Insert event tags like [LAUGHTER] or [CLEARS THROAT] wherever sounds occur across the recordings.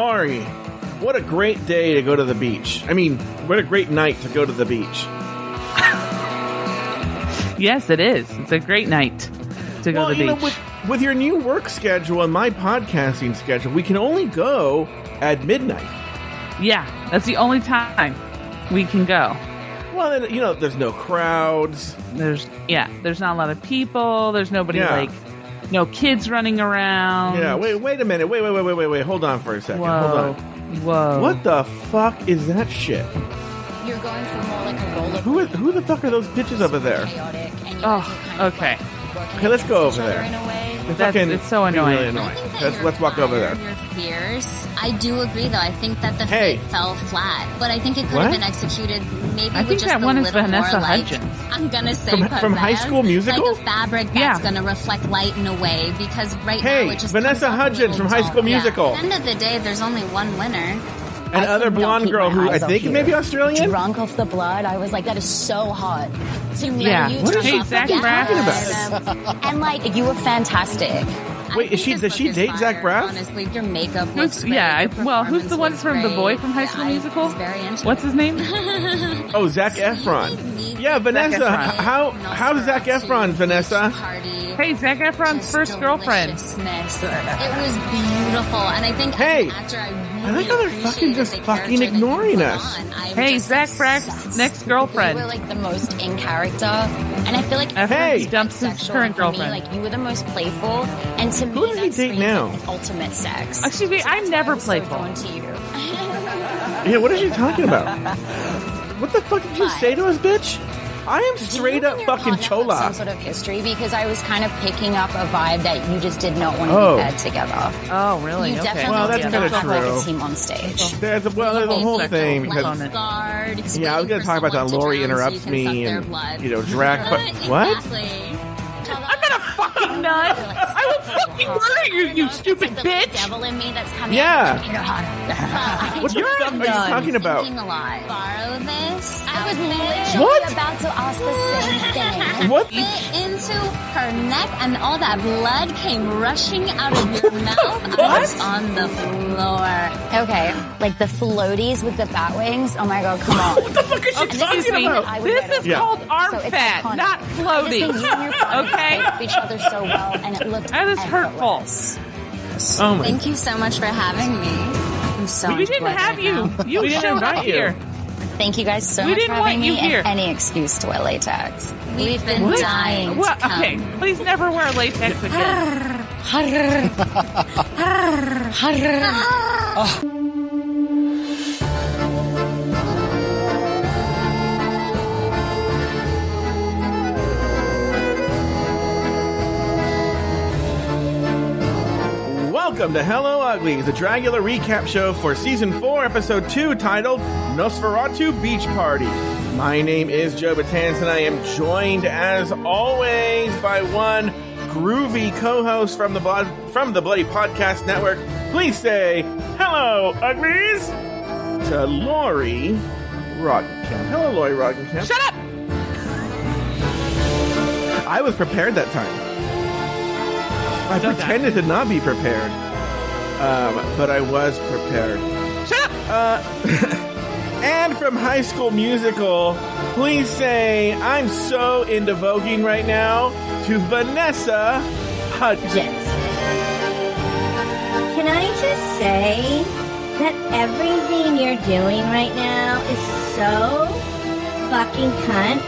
Lori, what a great day to go to the beach. I mean, what a great night to go to the beach. [LAUGHS] Yes, it is. It's a great night to go well, to the you know, beach. with, with your new work schedule and my podcasting schedule, we can only go at midnight. yeah, that's the only time we can go. Well, then, you know, there's no crowds. There's yeah, there's not a lot of people. There's nobody Yeah. like no kids running around. Yeah, wait, wait a minute. Wait, wait, wait, wait, wait, wait. Hold on for a second. Whoa. Hold on. Whoa. What the fuck is that shit? You're going for more like a roller Who, is- who the fuck are those bitches over there? chaotic Oh, guys are kind of okay. like Okay, let's go against over each other there. In a way. They're That's- fucking it's so annoying. Really annoying. Let's, let's walk over there. fire, You're. I do agree, though. I think that the Hey. fate fell flat, but I think it could What? have been executed maybe I with think just that a one is Vanessa more like. Hudgens. I'm gonna say From- from High School Musical? like a fabric that's Yeah. gonna reflect light in a way. Because right Hey, now it just Vanessa comes off Hudgens from High dull. School Yeah. Musical. At the end of the day, there's only one winner. And I other blonde girl who I think you. may be Australian. Drunk off the blood, I was like, that is so hot. To Yeah. you What drunk is she off Zach the Braff? blood. And like, you were fantastic. Wait, is she- does she look is date Zach fire, Braff? Honestly, your makeup Who's- looks great. yeah, I- well, who's the one was from The. Boy from High School I Musical? very into What's his name? [LAUGHS] Oh, Zac Efron. Yeah, Vanessa. Efron. How how does Zac Efron, Vanessa? Party. Hey, Zac Efron's first girlfriend. It was beautiful, and I think Hey, as an actor, I I really like how they're fucking just fucking character that you ignoring us. Hey, Zach obsessed. Braff's next You girlfriend. were like the most in character, and I feel like Efron Hey. dumps his current for me, girlfriend. like you were the most playful, and to Who me, does he that date screams now? like ultimate sex. Excuse me, So I'm never I'm so playful. drawn to you. Yeah, what is she talking about? [LAUGHS] What the fuck did you say to us, bitch? I am straight up fucking partner have Some sort of history because I was kind of picking up a vibe that you just did not want to Oh. be paired together. Oh, really? You okay. definitely Well, that's did kinda not have like true. a team on stage. There's a well, there's a whole thing because Guard, yeah, I was gonna talk about that. someone Lori drown so interrupts me and you know drag. fu- [LAUGHS] what? Exactly. I'm fucking nut. I will fucking murder you, you stupid It's like the bitch. devil in me that's coming Yeah. out. You know how- What the You're fuck are you nuts. talking about? Thinking a lot. Borrow this. I was outfit, literally What? about to ask the same thing. [LAUGHS] What? Fit into her neck, and all that blood came rushing out of your [LAUGHS] mouth. I was on the floor. Okay, like the floaties with the bat wings. Oh my god, come [LAUGHS] on. What the fuck is she oh, Excuse talking me. about? I would This get is over. Yeah. called arm So it's fat, iconic. not I just floaty. think you and your partner Okay? Played off each other so well, and it looked That is hurtful. effortless. Oh my! Thank you so much for having me. I'm so We didn't have right you. now. You We didn't invite you. here. Thank you guys so We much didn't for having want you me. here. Any excuse to wear latex. We've been What? dying to Well, come. okay, please never wear latex again. [LAUGHS] Welcome to Hello Uglies, the Dragula recap show for season four, episode two, titled Nosferatu Beach Party. My name is Joe Batanz, and I am joined, as always, by one groovy co-host from the blood from the Bloody Podcast Network. Please say hello, Uglies, to Lori Roggenkamp. Hello, Lori Roggenkamp. Shut up! I was prepared that time. I Don't pretended to not be prepared, um, but I was prepared. Shut up! Uh, [LAUGHS] and from High School Musical, please say I'm so into voguing right now to Vanessa Hudgens. Can I just say that everything you're doing right now is so fucking cunt,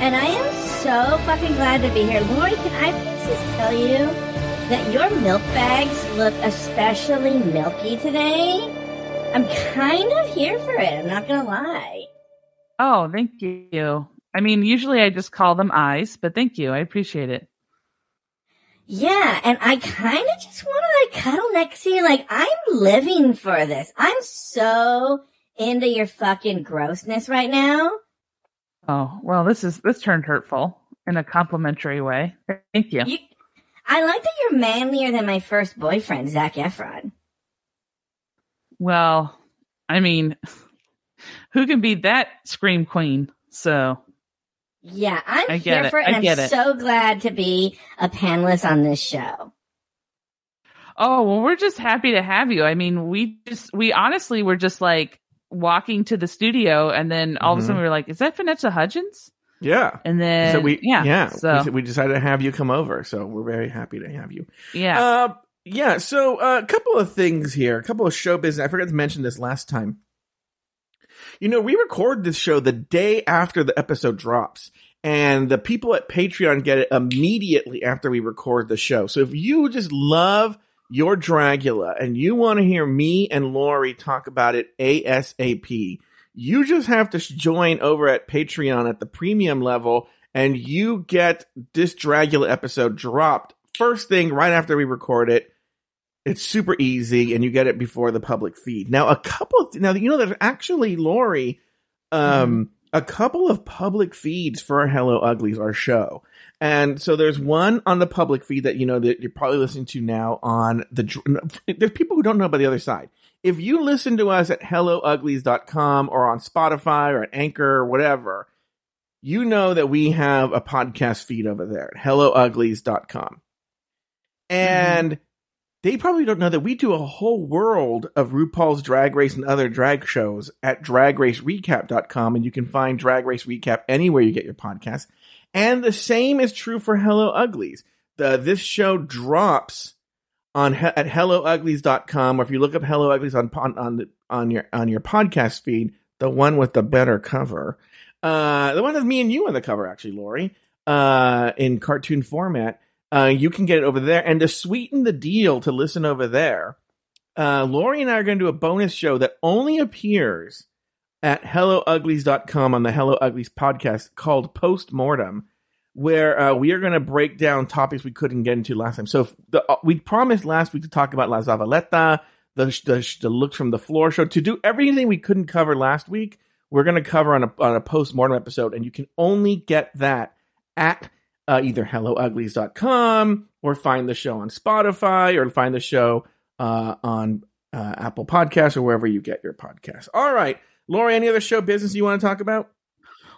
and I am so fucking glad to be here. Lori, can I please just tell you that your milk bags look especially milky today? I'm kind of here for it. I'm not gonna lie. Oh, thank you. I mean, usually I just call them eyes, but thank you. I appreciate it. Yeah, and I kind of just want to like cuddle next to you. Like I'm living for this. I'm so into your fucking grossness right now. Oh, well, this is this turned hurtful in a complimentary way. Thank you. You, I like that you're manlier than my first boyfriend, Zac Efron. Well, I mean, [LAUGHS] who can beat that scream queen? So, Yeah, I'm I get here it. for it, I get I'm it. so glad to be a panelist on this show. Oh, well, we're just happy to have you. I mean, we just, we honestly were just like walking to the studio and then all of a sudden mm-hmm. we were like, is that Vanessa Hudgens? Yeah. And then, so we yeah, yeah so, we, we decided to have you come over so we're very happy to have you yeah. uh yeah so uh, a couple of things here a couple of show business i forgot to mention this last time you know we record this show the day after the episode drops and the people at patreon get it immediately after we record the show so if you just love your dragula and you want to hear me and lori talk about it asap you just have to join over at Patreon at the premium level and you get this Dragula episode dropped first thing right after we record it. It's super easy and you get it before the public feed. Now, a couple of, now, you know, there's actually, Lori, um, a couple of public feeds for Hello Uglies, our show. And so there's one on the public feed that, you know, that you're probably listening to now on the, there's people who don't know about the other side if you listen to us at hellouglies.com or on Spotify or at Anchor or whatever, you know that we have a podcast feed over there at hellouglies.com. And mm-hmm. they probably don't know that we do a whole world of RuPaul's Drag Race and other drag shows at dragracerecap.com. And you can find Drag Race Recap anywhere you get your podcast. And the same is true for Hello Uglies. The, this show drops on he- at hellouglies.com or if you look up hello uglies on on on, the, on your on your podcast feed the one with the better cover uh the one with me and you on the cover actually lori uh in cartoon format uh you can get it over there. And to sweeten the deal to listen over there uh lori and i are going to do a bonus show that only appears at hellouglies.com on the hello uglies podcast called postmortem where uh, we are going to break down topics we couldn't get into last time. So the, uh, we promised last week to talk about La Zavaleta, the, the the looks from the floor show, to do everything we couldn't cover last week. We're going to cover on a on a post mortem episode, and you can only get that at uh, either hellouglies.com or find the show on Spotify or find the show uh, on uh, Apple Podcasts or wherever you get your podcasts. All right, Lori, any other show business you want to talk about?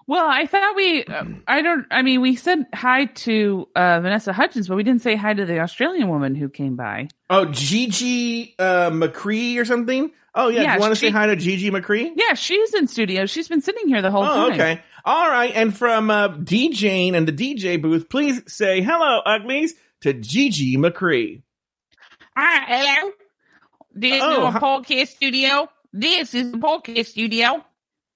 Well, I thought we, uh, I don't, I mean, we said hi to uh, Vanessa Hudgens, but we didn't say hi to the Australian woman who came by. Oh, Gigi uh, McCree or something? Oh, yeah. Yeah, Do you want to say hi to Gigi McCree? Yeah, she's in studio. She's been sitting here the whole Oh, time. okay. All right. And from uh, DJing and the DJ booth, please say hello, uglies, to Gigi McCree. Hi, hello. This Oh, is a hi- podcast studio. This is the podcast studio.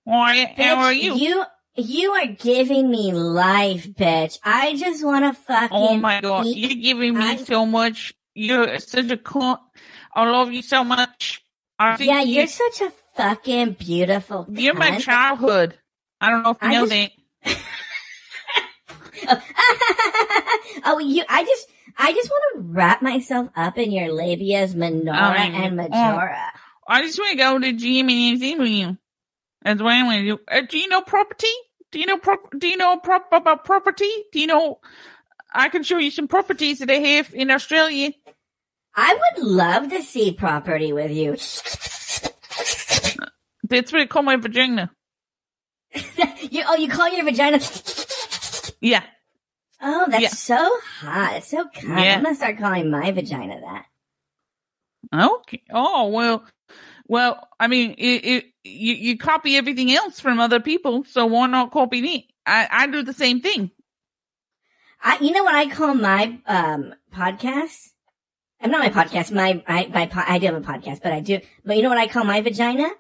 Why, how are you? You you are giving me life, bitch. I just want to fucking. Oh my god, eat- you're giving me I- so much. You're such a cunt. I love you so much. I think Yeah, you, you're such a fucking beautiful. you're my childhood. I don't know if you I know just- that. [LAUGHS] oh, you! I just, I just want to wrap myself up in your labias, minora Um, and majora. I just want to go to the gym and anything with you. That's what I want to do. Uh, do you know property? Do you know prop? Do you know prop about property? Do you know? I can show you some properties that they have in Australia. I would love to see property with you. That's what I call my vagina. [LAUGHS] you oh, you call your vagina? Yeah. Oh, that's Yeah. so hot. It's so hot. Yeah. I'm gonna start calling my vagina that. Okay. Oh well. Well, I mean, it, it you you copy everything else from other people, so why not copy me? I I do the same thing. I, you know what I call my um podcast? I'm not my podcast. My my, my po- I do have a podcast, but I do. But you know what I call my vagina?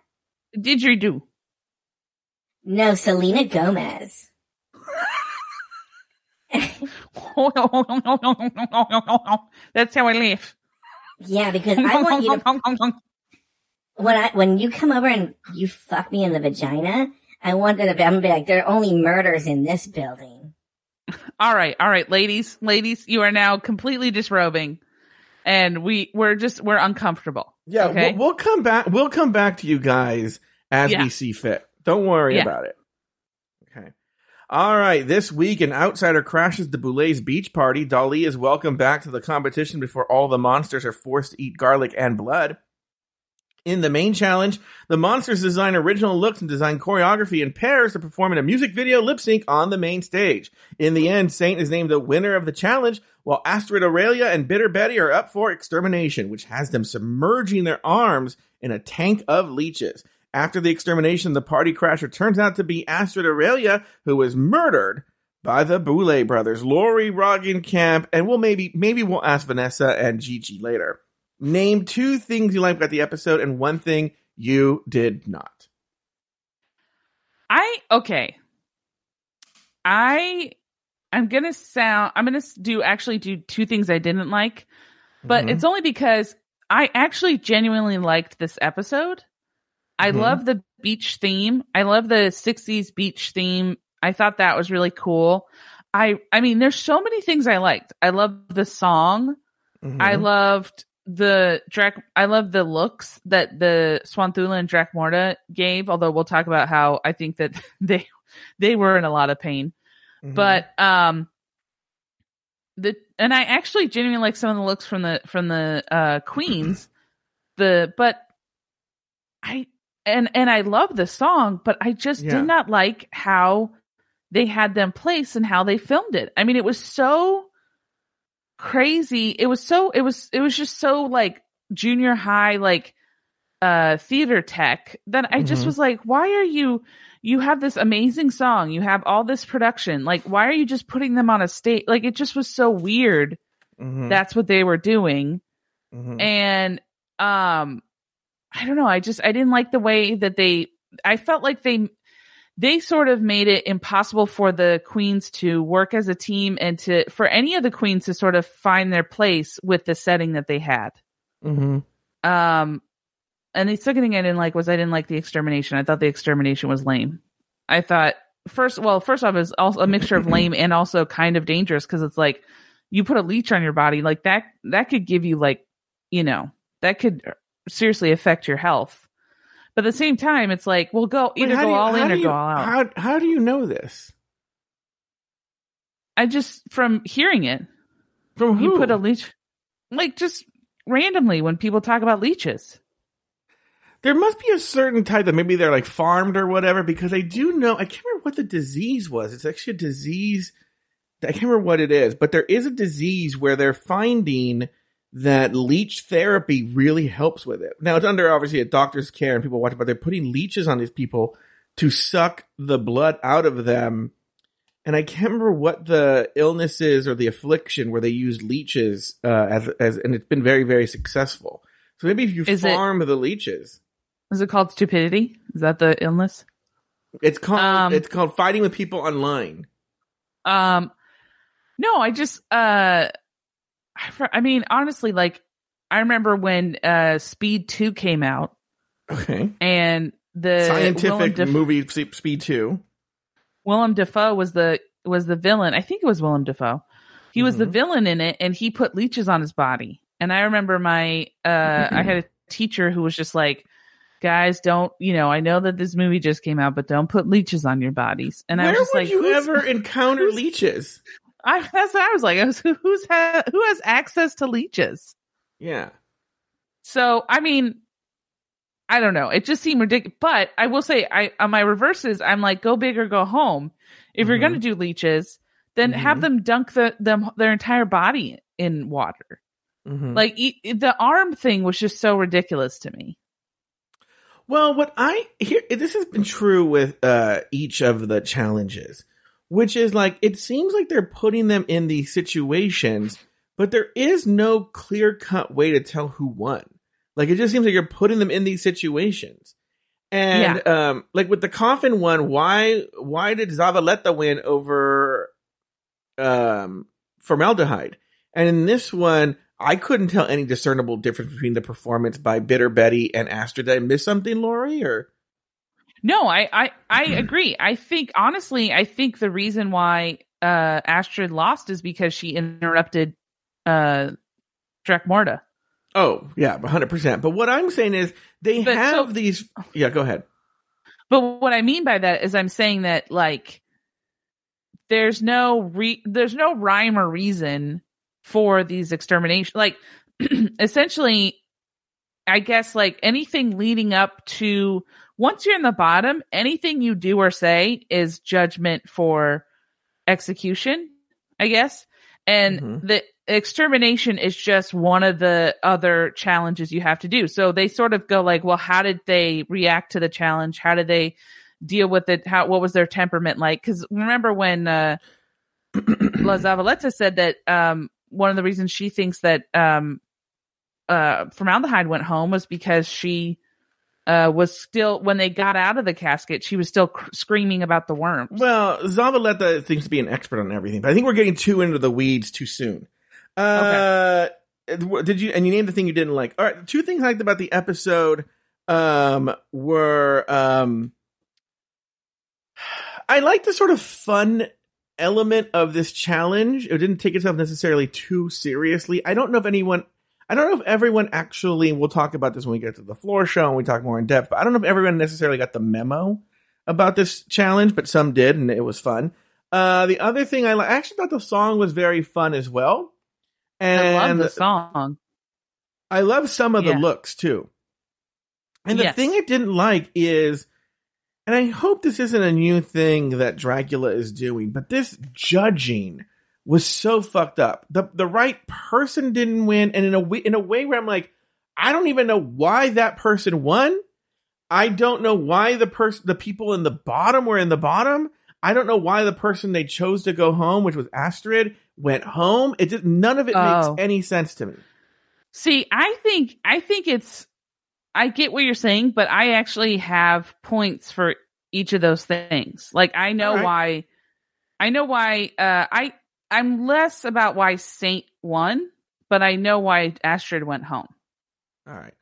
Did you do? No, Selena Gomez. [LAUGHS] [LAUGHS] That's how I laugh. Yeah, because I want you to [LAUGHS] when I when you come over and you fuck me in the vagina, I want there to be. I'm gonna be like, there are only murders in this building. all right, all right, ladies, ladies, you are now completely disrobing, and we we're just we're uncomfortable. Yeah, Okay. we'll, we'll come back. We'll come back to you guys as Yeah. we see fit. Don't worry Yeah. about it. Okay. All right. This week, an outsider crashes the Boulets beach party. Dahli is welcome back to the competition before all the monsters are forced to eat garlic and blood. In the main challenge, the monsters design original looks and design choreography in pairs to perform in a music video lip sync on the main stage. In the end, Saint is named the winner of the challenge, while Astrid Aurelia and Bitter Betty are up for extermination, which has them submerging their arms in a tank of leeches. After the extermination, the party crasher turns out to be Astrid Aurelia, who was murdered by the Boulet brothers, Lori, Roggenkamp, and we'll maybe maybe we'll ask Vanessa and Gigi later. Name two things you liked about the episode and one thing you did not. I okay. I I'm gonna sound. I'm gonna do actually do two things I didn't like, but Mhm. it's only because I actually genuinely liked this episode. I Mhm. love the beach theme. I love the 60s beach theme. I thought that was really cool. I I mean, there's so many things I liked. I love the song. I Mhm. loved the Drac. I love the looks that the Swanthula and Dracmorda gave. Although we'll talk about how I think that [LAUGHS] they they were in a lot of pain. Mhm. But um, the and I actually genuinely like some of the looks from the from the uh queens. [CLEARS THROAT] the but I and and I love the song, but I just Yeah. did not like how they had them placed and how they filmed it. I mean, it was so crazy. It was so it was it was just so like junior high like uh theater tech that I just Mhm. was like, why are you you have this amazing song, you have all this production, like why are you just putting them on a stage? Like it just was so weird. Mhm. That's what they were doing. Mhm. And um I don't know, I just I didn't like the way that they I felt like they they sort of made it impossible for the queens to work as a team and to for any of the queens to sort of find their place with the setting that they had. Mhm. Um and the second thing I didn't like was I didn't like the extermination. I thought the extermination was lame. I thought first well, first off is also a mixture of lame and also kind of dangerous because it's like you put a leech on your body, like that that could give you like, you know, that could seriously affect your health. But at the same time, it's like, well, go either go you- all in or you- go all out. How how do you know this? I just from hearing it, From who? you put a leech, like just randomly when people talk about leeches. there must be a certain type that maybe they're like farmed or whatever because I do know I can't remember what the disease was. It's actually a disease. I can't remember what it is, but there is a disease where they're finding that leech therapy really helps with it. Now it's under obviously a doctor's care and people watch, it, but they're putting leeches on these people to suck the blood out of them. And I can't remember what the illness is or the affliction where they use leeches uh, as as, and it's been very very successful. So maybe if you Is it- farm the leeches. Is it called stupidity? Is that the illness? It's called Um, it's called fighting with people online. Um, no, I just, uh, I, I mean, honestly, like, I remember when uh Speed Two came out Okay. and the Scientific movie Spe- Speed 2. Willem Dafoe was the was the villain. I think it was Willem Dafoe. He was the Mhm. villain in it, and he put leeches on his body. And I remember my, uh, I had a teacher who was just like, "Guys, don't, you know, I know that this movie just came out, but don't put leeches on your bodies." And I Where was just would like, you ever [LAUGHS] encounter leeches? I, that's what I was like. I was, who's ha- who has access to leeches? Yeah. So I mean, I don't know. It just seemed ridiculous. But I will say, I on my reverses, I'm like, go big or go home. If you're Mhm. gonna do leeches, then have Mhm. them dunk the them their entire body in water. Mhm. Like e- the arm thing was just so ridiculous to me. Well, what I here this has been true with uh each of the challenges, which is like it seems like they're putting them in these situations, but there is no clear cut way to tell who won. Like it just seems like you're putting them in these situations. And um like with the coffin one, why why did Zavaleta win over um Formelda Hyde? And in this one, I couldn't tell any discernible difference between the performance by Bitter Betty and Astrid. Did I miss something, Lori? Or No, I I, I agree. I think honestly, I think the reason why uh Astrid lost is because she interrupted uh Dracmorda. oh yeah, hundred percent. But what I'm saying is they But have so- these. Yeah, go ahead. But what I mean by that is I'm saying that like there's no re- there's no rhyme or reason for these extermination like [CLEARS THROAT] essentially I guess like anything leading up to once you're in the bottom, anything you do or say is judgment for execution, I guess. And Mhm. the extermination is just one of the other challenges you have to do. So they sort of go like, well, how did they react to the challenge? How did they deal with it? How what was their temperament like? Because remember when uh, [CLEARS THROAT] La Zavaleta said that um, one of the reasons she thinks that um, uh, Formelda Hyde went home was because she uh, was still when they got out of the casket, she was still cr- screaming about the worms. Well, Zavaleta seems to be an expert on everything, but I think we're getting too into the weeds too soon. Uh, did you, and you named the thing you didn't like. All right. Two things I liked about the episode, um, were, um, I like the sort of fun element of this challenge. It didn't take itself necessarily too seriously. I don't know if anyone, I don't know if everyone actually, we'll talk about this when we get to the floor show and we talk more in depth, but I don't know if everyone necessarily got the memo about this challenge, but some did and it was fun. Uh, the other thing I, li- I actually thought the song was very fun as well. And I love the song. I love some of the looks too. And the Yes. thing I didn't like is, and I hope this isn't a new thing that Dragula is doing, but this judging was so fucked up. The the right person didn't win, and in a way, in a way where I'm like, I don't even know why that person won. I don't know why the person, the people in the bottom were in the bottom. I don't know why the person they chose to go home, which was Astrid, went home. It just none of it Oh. makes any sense to me. See, I think I think it's I get what you're saying, but I actually have points for each of those things. Like I know right. why I know why uh I I'm less about why Saint won, but I know why Astrid went home. All right.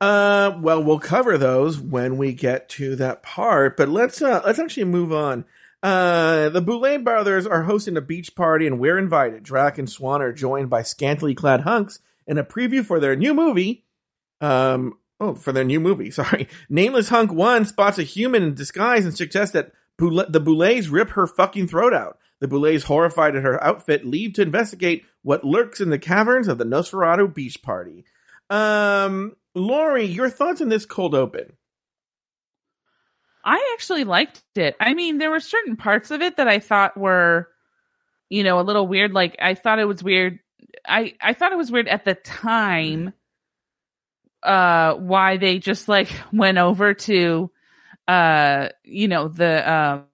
Uh, well, we'll cover those when we get to that part, but let's uh, let's actually move on. Uh, the Boulet brothers are hosting a beach party, and we're invited. Drac and Swan are joined by scantily clad hunks in a preview for their new movie. Um, oh, for their new movie. [LAUGHS] Sorry, Nameless Hunk One spots a human in disguise and suggests that Boule- the Boulets rip her fucking throat out. The Boulets, horrified at her outfit, leave to investigate what lurks in the caverns of the Nosferatu beach party. Um, Lori, your thoughts on this cold open? I actually liked it. I mean, there were certain parts of it that I thought were, you know, a little weird. Like I thought it was weird. I I thought it was weird at the time. Uh, why they just like [LAUGHS] went over to, uh, you know, the um,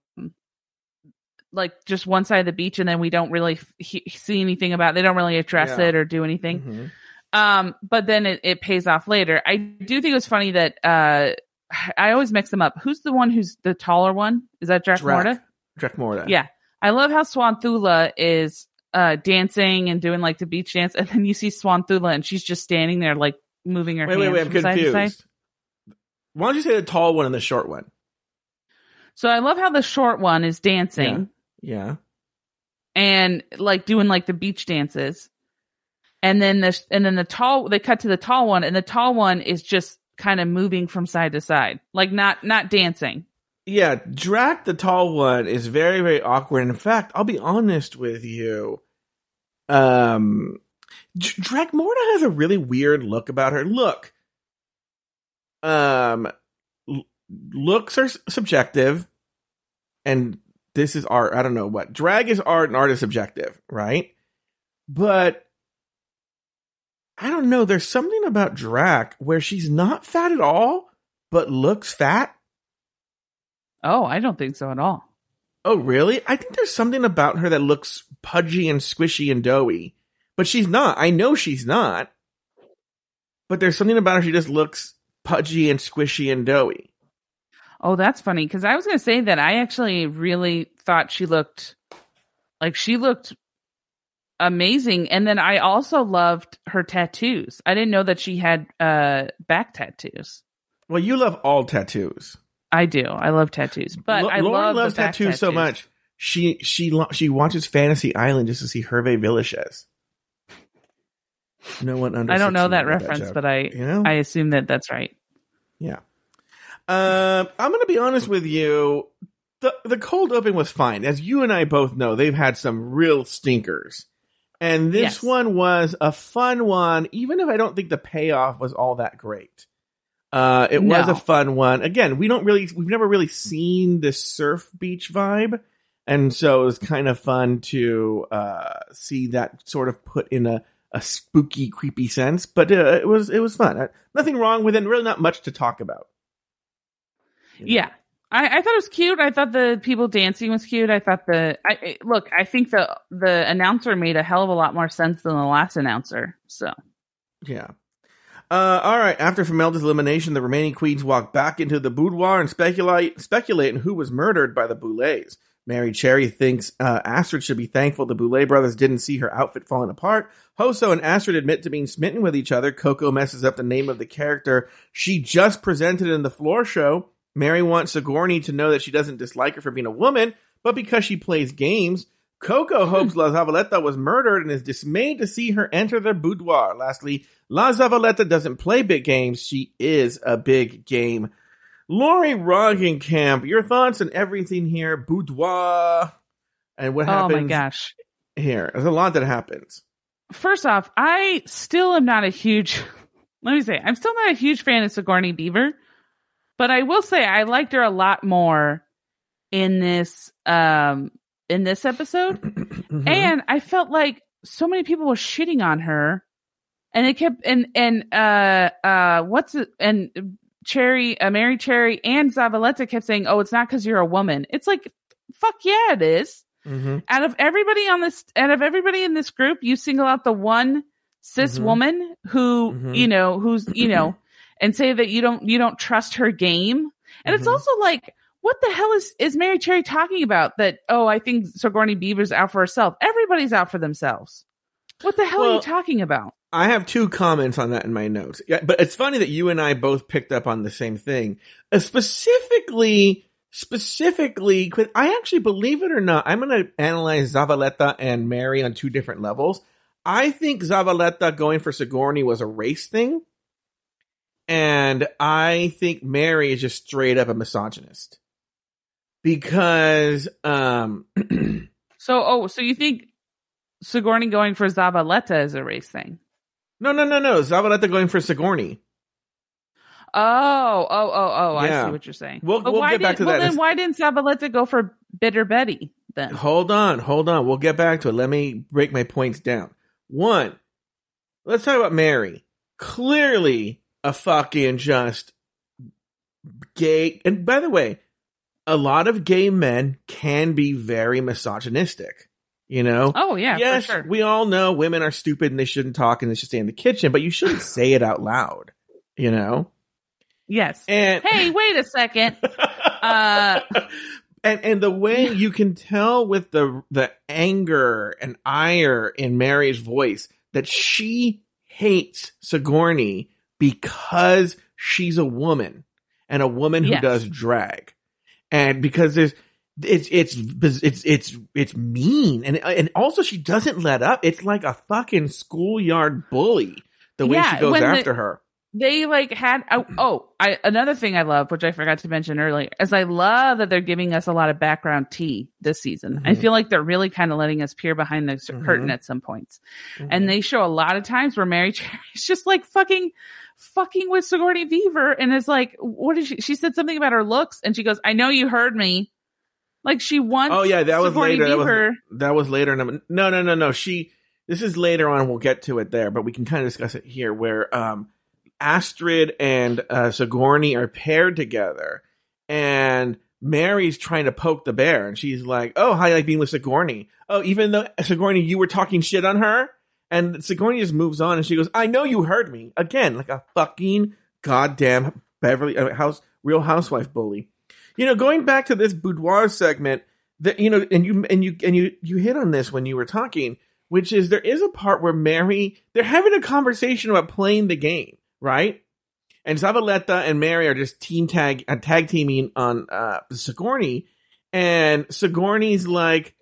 like just one side of the beach, and then we don't really he- see anything about. They don't really address Yeah. it or do anything. Mhm. Um, but then it, it pays off later. I do think it was funny that uh, I always mix them up. Who's the one who's the taller one? Is that jack. Morta? Dracmorda. Yeah. I love how Swanthula is uh dancing and doing like the beach dance, and then you see Swanthula and she's just standing there like moving her Wait, wait, hands wait. I'm from side to side. confused. Why don't you say the tall one and the short one? So I love how the short one is dancing Yeah. and like doing like the beach dances. And then this, and then the tall they cut to the tall one and the tall one is just kind of moving from side to side. Like not not dancing. Yeah, Drac, the tall one, is very, very awkward. And In fact, I'll be honest with you. Um, Dr- Dracmorda has a really weird look about her. Look, um, l- looks are s- subjective, and this is art. I don't know what drag is art, and art is subjective, right? But I don't know. There's something about Drac where she's not fat at all, but looks fat. Oh, I don't think so at all. Oh, really? I think there's something about her that looks pudgy and squishy and doughy, but she's not. I know she's not. But there's something about her. She just looks pudgy and squishy and doughy. Oh, that's funny because I was going to say that I actually really thought she looked like she looked amazing, and then I also loved her tattoos. I didn't know that she had uh back tattoos. Well, you love all tattoos. I do. I love tattoos, but Lo- I Lauren love loves the back tattoos, so much. She she she watches Fantasy Island just to see Hervé Villechaize. No one under I don't know that reference, joke. but I you know I assume that that's right. Yeah. Um, I'm going to be honest with you. The the cold open was fine, as you and I both know. They've had some real stinkers, And this Yes. one was a fun one, even if I don't think the payoff was all that great. Uh, it was a fun one. Again, we don't really, we've never really seen this surf beach vibe. And so it was kind of fun to, uh, see that sort of put in a, a spooky, creepy sense, but, uh, it was, it was fun. Uh, nothing wrong with it. Really not much to talk about. Know? Yeah. I, I thought it was cute. I thought the people dancing was cute. I thought the I, look. I think the the announcer made a hell of a lot more sense than the last announcer. So Yeah. Uh, all right. After Formelda's elimination, the remaining queens walk back into the boudoir and speculate speculate on who was murdered by the Boulets. Merrie Cherry thinks uh, Astrid should be thankful the Boulet brothers didn't see her outfit falling apart. Hoso and Astrid admit to being smitten with each other. Coco messes up the name of the character she just presented in the floor show. Merrie wants Sigourney to know that she doesn't dislike her for being a woman, but because she plays games. Coco hmm. hopes La Zavaleta was murdered and is dismayed to see her enter their boudoir. Lastly, La Zavaleta doesn't play big games. She is a big game. Lori Roggenkamp, your thoughts on everything here, boudoir, and what oh my gosh. here? There's a lot that happens. First off, I still am not a huge. [LAUGHS] Let me say, I'm still not a huge fan of Sigourney Beaver, but I will say I liked her a lot more in this um in this episode. [CLEARS THROAT] Mhm. and I felt like so many people were shitting on her, and it kept and and uh uh what's it and Cherry, uh, Merrie Cherry, and Zavaleta kept saying, "Oh, it's not because you're a woman." It's like, fuck yeah, it is. Mhm. Out of everybody on this, out of everybody in this group, you single out the one cis Mhm. woman who Mhm. you know who's you know, [CLEARS THROAT] and say that you don't you don't trust her game. And it's Mhm. also like, what the hell is is Merrie Cherry talking about? That oh, I think Sigourney Beaver's out for herself. Everybody's out for themselves. What the hell are you talking about? I have two comments on that in my notes. Yeah, but it's funny that you and I both picked up on the same thing. Uh, specifically, specifically, I actually believe it or not, I'm going to analyze Zavaleta and Merrie on two different levels. I think Zavaleta going for Sigourney was a race thing. And I think Merrie is just straight up a misogynist. Because, um, [CLEARS THROAT] So oh, so you think Sigourney going for Zavaleta is a race thing? no, no, no, no. Zavaleta going for Sigourney. Oh, oh, oh, oh! I see what you're saying. We'll- But we'll get back to well, that. Then why didn't Zavaleta go for Bitter Betty then? Hold on, hold on. We'll get back to it. Let me break my points down. One, let's talk about Merrie. Clearly a fucking just gay. And by the way, a lot of gay men can be very misogynistic. You know? Oh yeah, yes, for sure. we all know women are stupid and they shouldn't talk and they should stay in the kitchen, but you shouldn't [SIGHS] say it out loud. You know? yes. And Hey, [LAUGHS] wait a second. Uh, [LAUGHS] and and the way you can tell with the the anger and ire in Merrie's voice that she hates Sigourney because she's a woman and a woman who Yes. does drag, and because there's it's it's it's it's it's mean and and also she doesn't let up. It's like a fucking schoolyard bully the way Yeah, she goes when the- after her. they like had oh, oh I another thing I love, which I forgot to mention earlier, is I love that they're giving us a lot of background tea this season. I Mhm. feel like they're really kind of letting us peer behind the Mhm. curtain at some points. Mm-hmm. And they show a lot of times where Merrie [LAUGHS] Cherry's just like fucking fucking with Sigourney Beaver and is like, what did she she said something about her looks and she goes, I know you heard me. Like she wants Oh yeah, that was Sigourney later. That was, that was later. in- No, no, no, no. She. This is later on. We'll get to it there, but we can kind of discuss it here. Where um, Astrid and uh, Sigourney are paired together, and Merrie's trying to poke the bear, and she's like, "Oh, how you like being with Sigourney? Oh, even though Sigourney, you were talking shit on her." And Sigourney just moves on, and she goes, "I know you heard me again, like a fucking goddamn Beverly uh, House Real Housewife bully." You know, going back to this boudoir segment, that you know, and you and you and you you hit on this when you were talking, which is there is a part where Merrie they're having a conversation about playing the game, right? And Zavaleta and Merrie are just team tag uh, tag teaming on uh Sigourney, and Sigourney's like,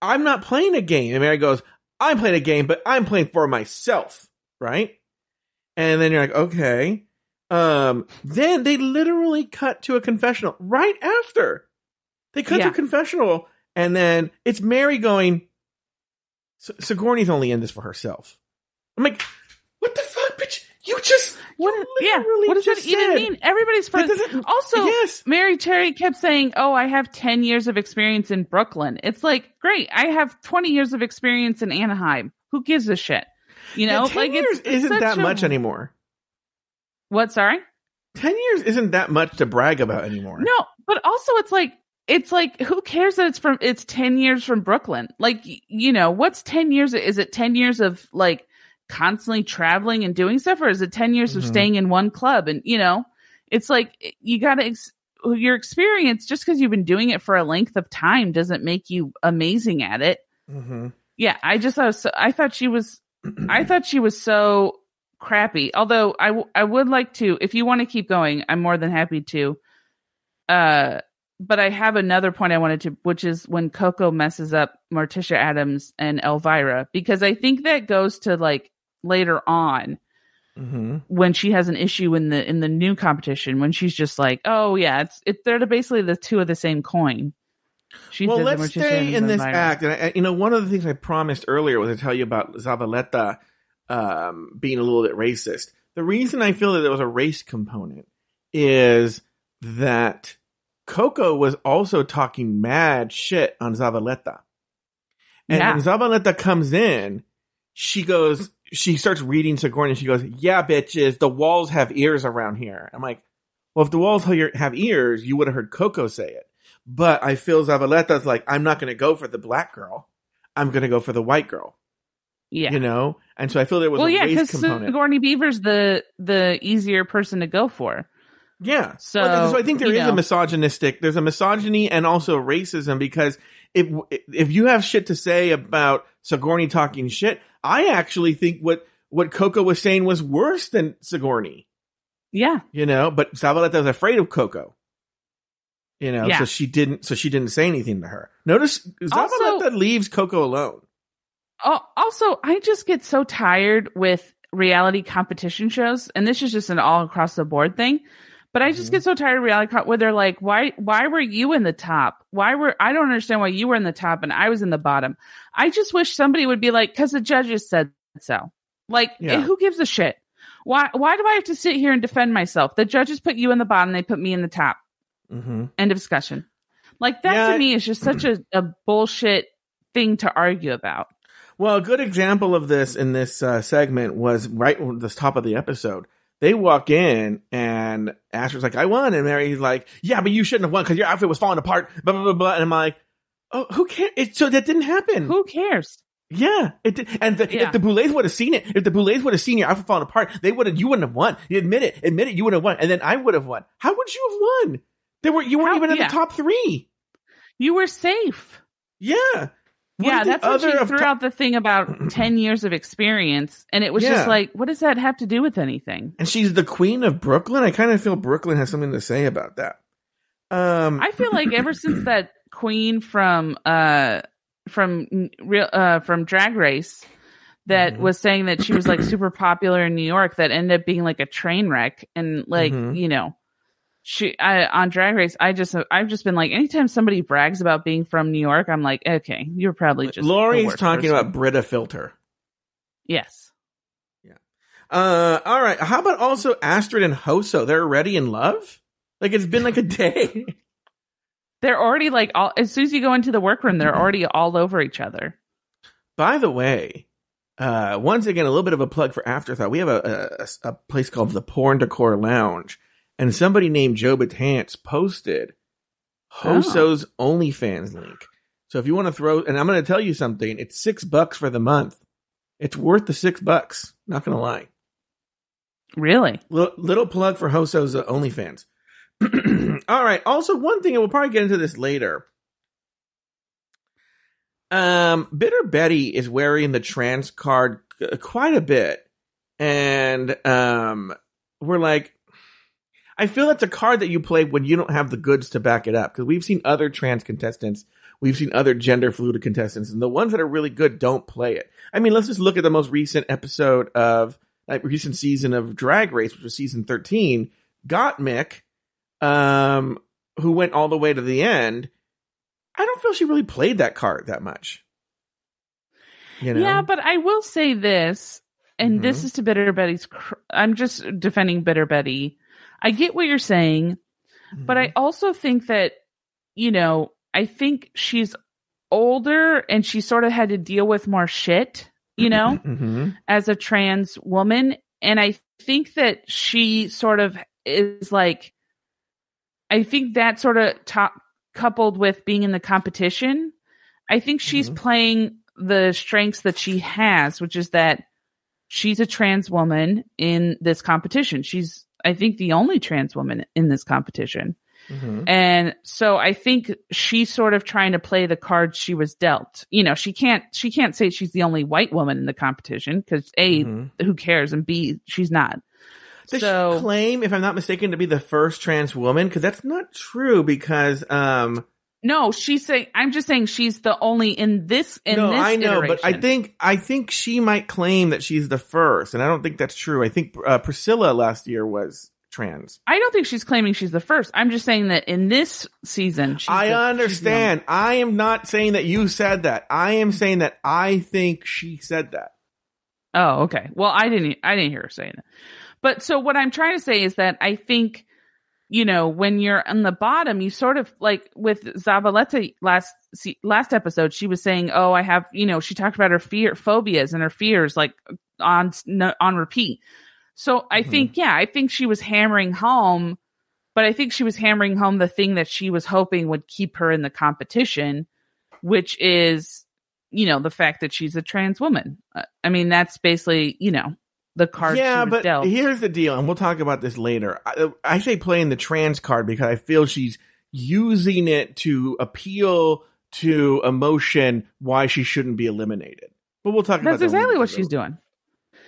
"I'm not playing a game," and Merrie goes, "I'm playing a game, but I'm playing for myself," right? And then you're like, okay. Um, then they literally cut to a confessional right after. They cut to a confessional, and then it's Merrie going, Sigourney's only in this for herself. I'm like, what the fuck, bitch? You just What? you yeah. What does that even mean? Everybody's That Also, yes. Mary Terry kept saying, "Oh, I have ten years of experience in Brooklyn." It's like, great. I have twenty years of experience in Anaheim. Who gives a shit? You know, Yeah, 10 like years it's, it's isn't that a- much anymore. What? Sorry. Ten years isn't that much to brag about anymore. No, but also it's like it's like who cares that it's from it's 10 years from Brooklyn? Like you know, what's 10 years is it 10 years of like constantly traveling and doing stuff or is it 10 years of Mhm. staying in one club and you know, it's like you got to ex- your experience just cuz you've been doing it for a length of time doesn't make you amazing at it. hmm Yeah, I just thought so, I thought she was I thought she was so crappy. Although I w- I would like to if you want to keep going, I'm more than happy to. Uh but I have another point I wanted to which is when Coco messes up Morticia Addams and Elvira because I think that goes to like later on hmm when she has an issue in the in the new competition when she's just like, "Oh yeah, it's it they're basically the two of the same coin." She well, let's stay in this Elvira. act. And I, you know, one of the things I promised earlier was to tell you about Zavaleta um, being a little bit racist. The reason I feel that there was a race component is that Coco was also talking mad shit on Zavaleta. And Yeah. when Zavaleta comes in, she goes, she starts reading Sigourney and she goes, Yeah, bitches, the walls have ears around here. I'm like, Well, if the walls have ears, you would have heard Coco say it. But I feel Zavaleta's like, I'm not going to go for the black girl. I'm going to go for the white girl. Yeah. You know? And so I feel there was well, a yeah, because component. Sigourney Beaver's the the easier person to go for. Yeah. So, Well, so I think there is is a misogynistic, there's a misogyny and also racism because if if you have shit to say about Sigourney talking shit, I actually think what what Coco was saying was worse than Sigourney. Yeah, You know, but Zavaleta was afraid of Coco. You know, Yeah. so she didn't so she didn't say anything to her. Notice Zavaleta leaves Coco alone. Oh, also, I just get so tired with reality competition shows, and this is just an all across the board thing. But I just Mhm. get so tired of reality where they're like, "Why? Why were you in the top? Why were I don't understand why you were in the top and I was in the bottom." I just wish somebody would be like, "Because the judges said so." Like, Yeah. who gives a shit? Why? Why do I have to sit here and defend myself? The judges put you in the bottom; they put me in the top. Mm-hmm. End of discussion. Like that Yeah. to me is just such [CLEARS THROAT] a, a bullshit thing to argue about. Well, a good example of this in this uh, segment was right at the top of the episode. They walk in and Asher's like, I won. And Merrie's like, yeah, but you shouldn't have won because your outfit was falling apart. Blah, blah, blah, blah. And I'm like, oh, who cares? It, so that didn't happen. Who cares? Yeah. It did. And the, Yeah. if the Boulets would have seen it, if the Boulets would have seen your outfit falling apart, they would have, you wouldn't have won. You admit it. Admit it. You would have won. And then I would have won. How would you have won? There were, you weren't How- even in yeah. the top three. You were safe. Yeah. What yeah, that's when she threw out the thing about [CLEARS THROAT] 10 years of experience. And it was Yeah. just like, what does that have to do with anything? and she's the queen of Brooklyn. I kind of feel Brooklyn has something to say about that. Um, I feel like ever since [CLEARS THROAT] that queen from, uh, from real, uh, from Drag Race that Mhm. was saying that she was like super popular in New York that ended up being like a train wreck. And like, Mhm. you know, she, I, on Drag Race, I just, I've just been like, anytime somebody brags about being from New York, I'm like, okay, you're probably just. Lori's talking person. about Brita filter. Yes. Yeah uh, all right. How about also Astrid and Hoso? They're already in love. Like it's been like a day. [LAUGHS] They're already like all as soon as you go into the workroom, they're already all over each other. By the way, uh, once again, a little bit of a plug for Afterthought. We have a, a, a place called the Porn Decor Lounge, and somebody named Joe Batance posted Hoso's OnlyFans link. So if you want to throw, and I'm going to tell you something, it's six bucks for the month. It's worth the six bucks. Not going to lie. Really? Little, little plug for Hoso's uh, OnlyFans. [CLEARS THROAT] All right. Also, one thing, and we'll probably get into this later. Um, Bitter Betty is wearing the trans card uh, quite a bit, and um, we're like, I feel that's a card that you play when you don't have the goods to back it up because we've seen other trans contestants, we've seen other gender fluid contestants, and the ones that are really good don't play it. I mean, let's just look at the most recent episode of like recent season of Drag Race, which was season thirteen. Gottmik, um, who went all the way to the end. I don't feel she really played that card that much. You know? Yeah, but I will say this, and this Mhm. is to Bitter Betty's. Cr- I'm just defending Bitter Betty. I get what you're saying, but Mm-hmm. I also think that, you know, I think she's older and she sort of had to deal with more shit, you know, hmm as a trans woman. And I think that she sort of is like, I think that sort of top coupled with being in the competition, I think she's Mhm. playing the strengths that she has, which is that she's a trans woman in this competition. She's, I think, the only trans woman in this competition. hmm And so I think she's sort of trying to play the cards she was dealt. You know, she can't she can't say she's the only white woman in the competition because A, Mhm. who cares? And B, she's not. Does so she claim, if I'm not mistaken, to be the first trans woman? Because that's not true. Because um, no, she's saying I'm just saying she's the only in this in no, this I know, but I think I think she might claim that she's the first, and I don't think that's true. I think uh, Priscilla last year was trans. I don't think she's claiming she's the first. I'm just saying that in this season, she's I the- understand. I am not saying that you said that. I am saying that I think she said that. Oh, okay. Well, I didn't. I didn't hear her saying it. But so what I'm trying to say is that I think, you know, when you're on the bottom, you sort of like with Zavaleta last last episode, she was saying, "Oh, I have," you know, she talked about her fear phobias and her fears like on on repeat. So I Mhm. think, yeah, I think she was hammering home, but I think she was hammering home the thing that she was hoping would keep her in the competition, which is, you know, the fact that she's a trans woman. Uh, I mean, that's basically, you know, the card. yeah, but dealt. here's the deal, and we'll talk about this later. I, I say playing the trans card because I feel she's using it to appeal to emotion why she shouldn't be eliminated. But we'll talk about that's that exactly what she's doing.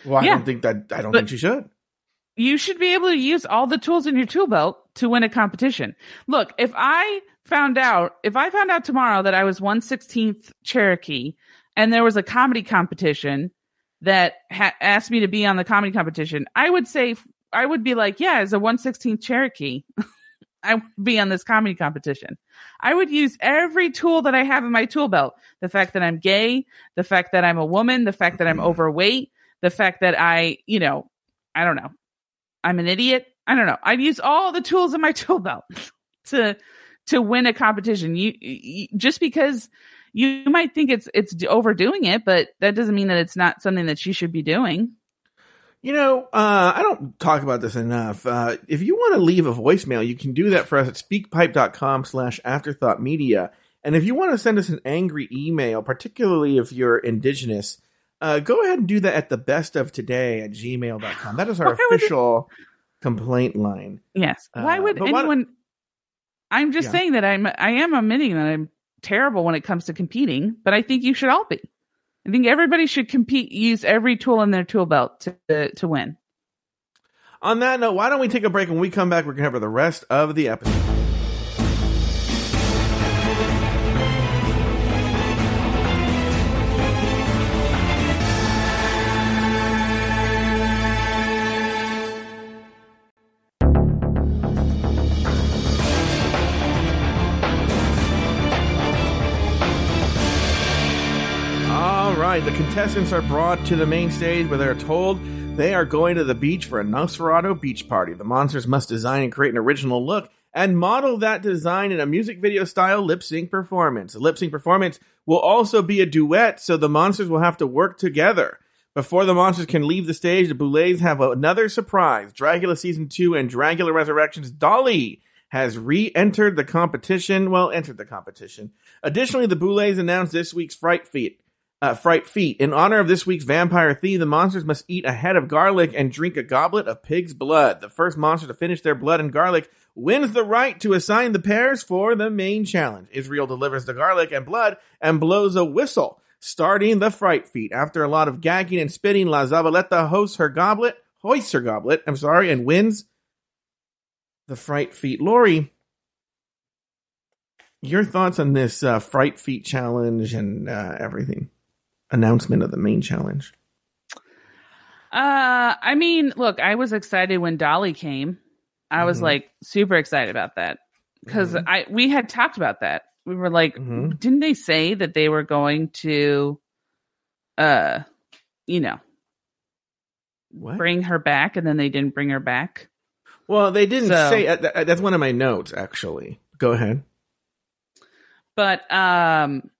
Well, I Yeah. don't think that. I don't But- think she should. you should be able to use all the tools in your tool belt to win a competition. Look, if I found out, if I found out tomorrow that I was 116th Cherokee and there was a comedy competition that ha- asked me to be on the comedy competition, I would say, I would be like, yeah, as a 116th Cherokee, [LAUGHS] I would be on this comedy competition. I would use every tool that I have in my tool belt. The fact that I'm gay, the fact that I'm a woman, the fact that I'm mm-hmm. overweight, the fact that I, you know, I don't know. I'm an idiot. I don't know. I'd use all the tools in my [LAUGHS] tool belt to to win a competition. You, you just because you might think it's it's overdoing it, but that doesn't mean that it's not something that you should be doing. You know, uh, I don't talk about this enough. Uh, if you want to leave a voicemail, you can do that for us at speakpipe.com slash afterthought media. And if you want to send us an angry email, particularly if you're indigenous, uh, go ahead and do that at the best of today at gmail.com. That is our Why would it- official complaint line. Yes. Why Uh, would but why- anyone? I'm just Yeah. saying that I'm I am admitting that I'm terrible when it comes to competing, but I think you should all be. I think everybody should compete, use every tool in their tool belt to to win. On that note, why don't we take a break? When we come back, we're to cover the rest of the episode. Contestants are brought to the main stage where they're told they are going to the beach for a Nosferatu beach party. The monsters must design and create an original look and model that design in a music video style lip sync performance. The lip sync performance will also be a duet, so the monsters will have to work together. Before the monsters can leave the stage, the Boulets have another surprise. Dragula Season 2 and Dragula Resurrections Dahli has re-entered the competition. Well, entered the competition. Additionally, the Boulets announced this week's Fright Feat. Uh, Fright Feat. In honor of this week's vampire theme, the monsters must eat a head of garlic and drink a goblet of pig's blood. The first monster to finish their blood and garlic wins the right to assign the pairs for the main challenge. Israel delivers the garlic and blood and blows a whistle, starting the Fright Feat. After a lot of gagging and spitting, La Zavaleta hosts her goblet, hoists her goblet, I'm sorry, and wins the Fright Feat. Lori, your thoughts on this uh, Fright Feat challenge and uh, everything? Announcement of the main challenge. Uh, I mean, look, I was excited when Dahli came. I was Mhm. like super excited about that because Mhm. I we had talked about that. We were like, Mhm. didn't they say that they were going to uh, you know, What? bring her back, and then they didn't bring her back. Well, they didn't So- say. Uh, that's one of my notes, actually. Go ahead. But um,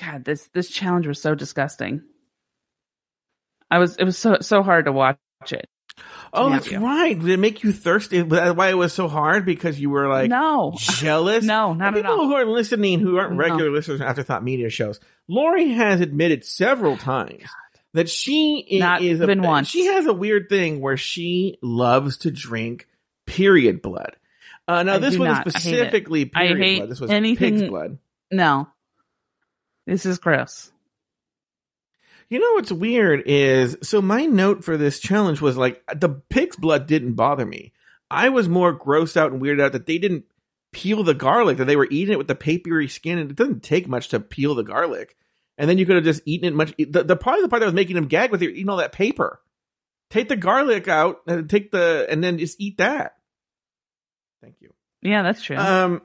God, this this challenge was so disgusting. I was it was so so hard to watch it. Oh, that's yeah. right. Did it make you thirsty? Was that why it was so hard? Because you were like no, jealous? no, not at People all. who are listening who aren't No. regular listeners of Afterthought Media shows, Lori has admitted several times that she Not is a, once. She has a weird thing where she loves to drink period blood. Uh, now I this do wasn't not. I hate it. specifically I period hate blood. This was anything- pig's blood. No, this is gross. You know what's weird is so my note for this challenge was like the pig's blood didn't bother me. I was more grossed out and weirded out that they didn't peel the garlic, that they were eating it with the papery skin, and it doesn't take much to peel the garlic. And then you could have just eaten it much. The, the part the part that was making them gag with you eating all that paper. Take the garlic out and take the and then just eat that. Thank you. Yeah, that's true. Um,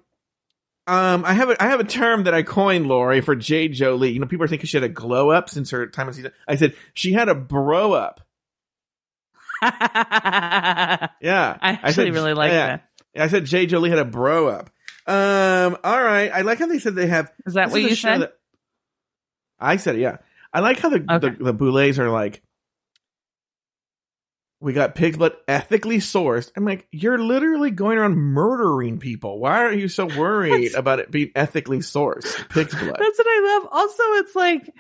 um, I have a I have a term that I coined, Lori, for Jade Jolie. You know, people are thinking she had a glow up since her time of season. I said she had a bro up. [LAUGHS] Yeah, I actually said- really like yeah. that. I said Jade Jolie had a bro up. Um, all right. I like how they said they have. Is that what you said? that- I said. Yeah, I like how the Okay. the, the boulets are like. We got pig blood ethically sourced. I'm like, you're literally going around murdering people. Why are you so worried about it being ethically sourced? Pig's blood. That's what I love. Also, it's like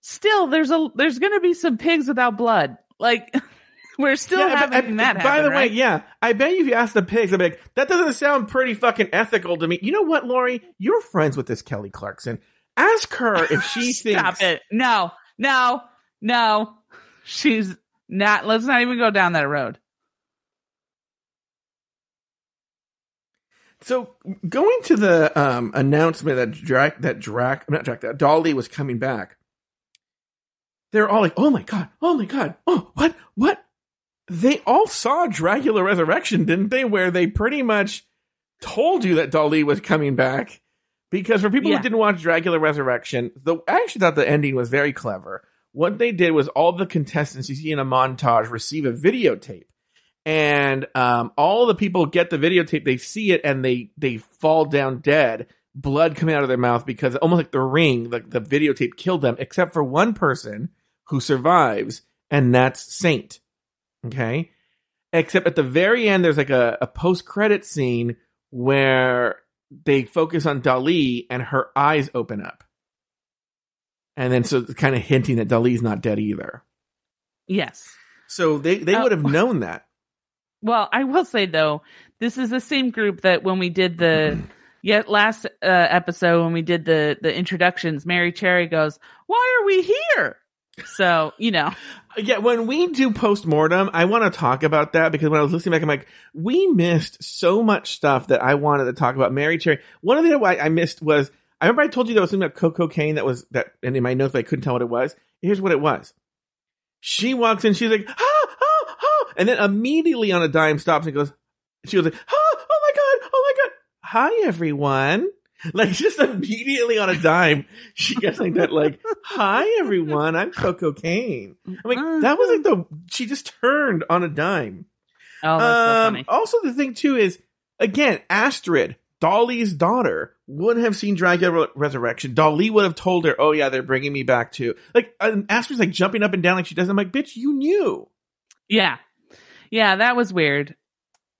still there's a there's gonna be some pigs without blood. Like [LAUGHS] we're still Yeah, having that. By happen, the way, yeah, I bet you if you ask the pigs, I'd be like, that doesn't sound pretty fucking ethical to me. You know what, Lori? You're friends with this Kelly Clarkson. Ask her if she [LAUGHS] Stop thinks. it. No, no, no. She's not. Let's not even go down that road. So going to the um, announcement that Drac, that Drac, not Drac, that Dahli was coming back. They're all like, "Oh my god! Oh my god! Oh what? What?" They all saw Dragula Resurrection, didn't they? Where they pretty much told you that Dahli was coming back. Because for people Yeah. who didn't watch Dragula Resurrection, the I actually thought the ending was very clever. What they did was all the contestants you see in a montage receive a videotape and um, all the people get the videotape. They see it and they they fall down dead, blood coming out of their mouth because almost like the ring, like the videotape killed them, except for one person who survives, and that's Saint. Okay, except at the very end, there's like a, a post credit scene where they focus on Dahli and her eyes open up. And then so it's kind of hinting that Dahli's not dead either. Yes. So they, they Oh. would have known that. Well, I will say though, this is the same group that when we did the [CLEARS THROAT] yet last uh, episode when we did the the introductions, Merrie Cherry goes, "Why are we here?" So you know, [LAUGHS] Yeah, when we do post mortem, I want to talk about that because when I was listening back, I'm like, we missed so much stuff that I wanted to talk about. Merrie Cherry. One of the things I missed was I remember I told you that was something about Koco Caine that was that, and in my notes, but I couldn't tell what it was. Here's what it was. She walks in, she's like, ah, ah, ah, and then immediately on a dime stops and goes, she goes like, ah, oh my god, oh my god, hi everyone. Like [LAUGHS] just immediately on a dime, she gets like that, like, hi everyone, I'm Koco Caine. I'm like, that was like the she just turned on a dime. oh, that's so Um, funny. also, the thing too is, again, Astrid, Dahli's daughter, would have seen Dragula Re- Resurrection. Dahli would have told her, "Oh yeah, they're bringing me back too." Like um, Astrid's like jumping up and down like she does. I'm like, "Bitch, you knew." Yeah, yeah, that was weird.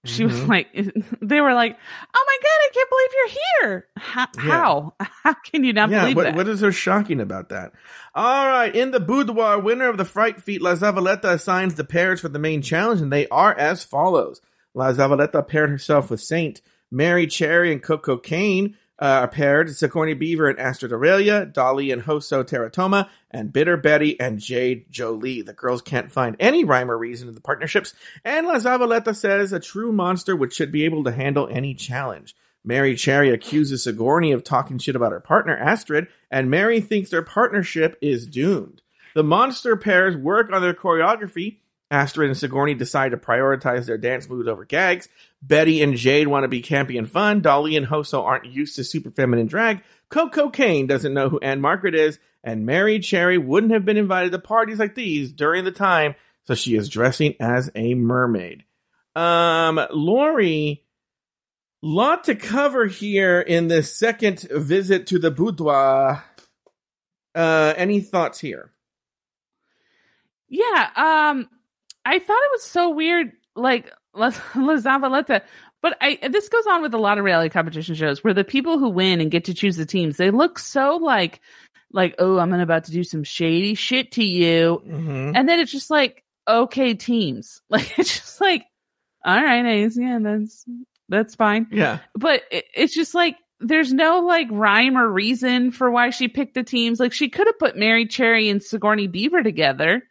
She was Mhm. like, [LAUGHS] they were like, "Oh my god, I can't believe you're here! How? Yeah. How, [LAUGHS] how can you not yeah, believe what, that?" what is so shocking about that? All right, in the boudoir, winner of the fright feat, La Zavaleta assigns the pairs for the main challenge, and they are as follows. La Zavaleta paired herself with Saint, Merrie Cherry and Koco Caine uh, are paired, Sigourney Beaver and Astrid Aurelia, Dahli and Hoso Terra Toma, and Bitter Betty and Jade Jolie. The girls can't find any rhyme or reason in the partnerships, and La Zavaleta says a true monster which should be able to handle any challenge. Merrie Cherry accuses Sigourney of talking shit about her partner, Astrid, and Merrie thinks their partnership is doomed. The monster pairs work on their choreography. Astrid and Sigourney decide to prioritize their dance moves over gags. Betty and Jade want to be campy and fun. Dahli and Hoso aren't used to super feminine drag. Koco Caine doesn't know who Ann-Margret is. and Merrie Cherry wouldn't have been invited to parties like these during the time, so she is dressing as a mermaid. Um, Lori, lot to cover here in this second visit to the boudoir. Uh, any thoughts here? Yeah, um, I thought it was so weird, like La, [LAUGHS] La Zavaleta. But I this goes on with a lot of reality competition shows where the people who win and get to choose the teams, they look so like like, oh, I'm about to do some shady shit to you. Mm-hmm. And then it's just like, okay, teams. [LAUGHS] Like it's just like, all right, Ace, yeah, that's that's fine. Yeah. But it, it's just like there's no like rhyme or reason for why she picked the teams. Like she could have put Merrie Cherry and Sigourney Beaver together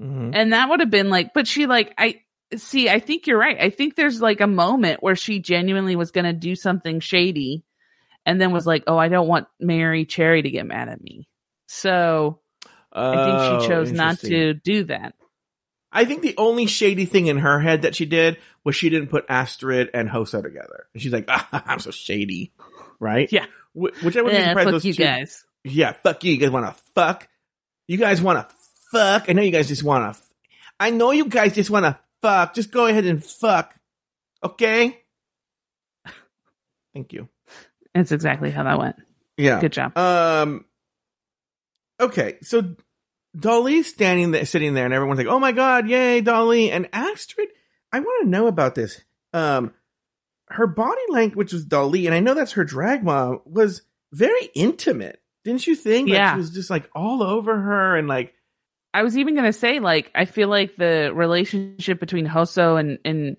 Mm-hmm. and that would have been like but she like i see i think you're right i think there's like a moment where she genuinely was going to do something shady and then was like oh i don't want Merrie Cherry to get mad at me so i think Oh, she chose not to do that I think the only shady thing in her head that she did was she didn't put Astrid and Hoso together. And she's like, ah, [LAUGHS] I'm so shady. Right? Yeah. Which I wouldn't be yeah, surprised fuck those you two- guys Yeah, fuck you. You guys want to fuck? You guys want to fuck? I know you guys just want to. F- I know you guys just want to fuck. Just go ahead and fuck. Okay? [LAUGHS] Thank you. that's exactly how that went Yeah. good job Um. Okay, so Dahli's standing there, sitting there, and everyone's like, "Oh my god, yay, Dahli!" And Astrid, I want to know about this. Um, her body language was Dahli, and I know that's her drag mom was very intimate. Didn't you think? Like, Yeah. she was just like all over her, and like, i was even going to say like i feel like the relationship between hoso and and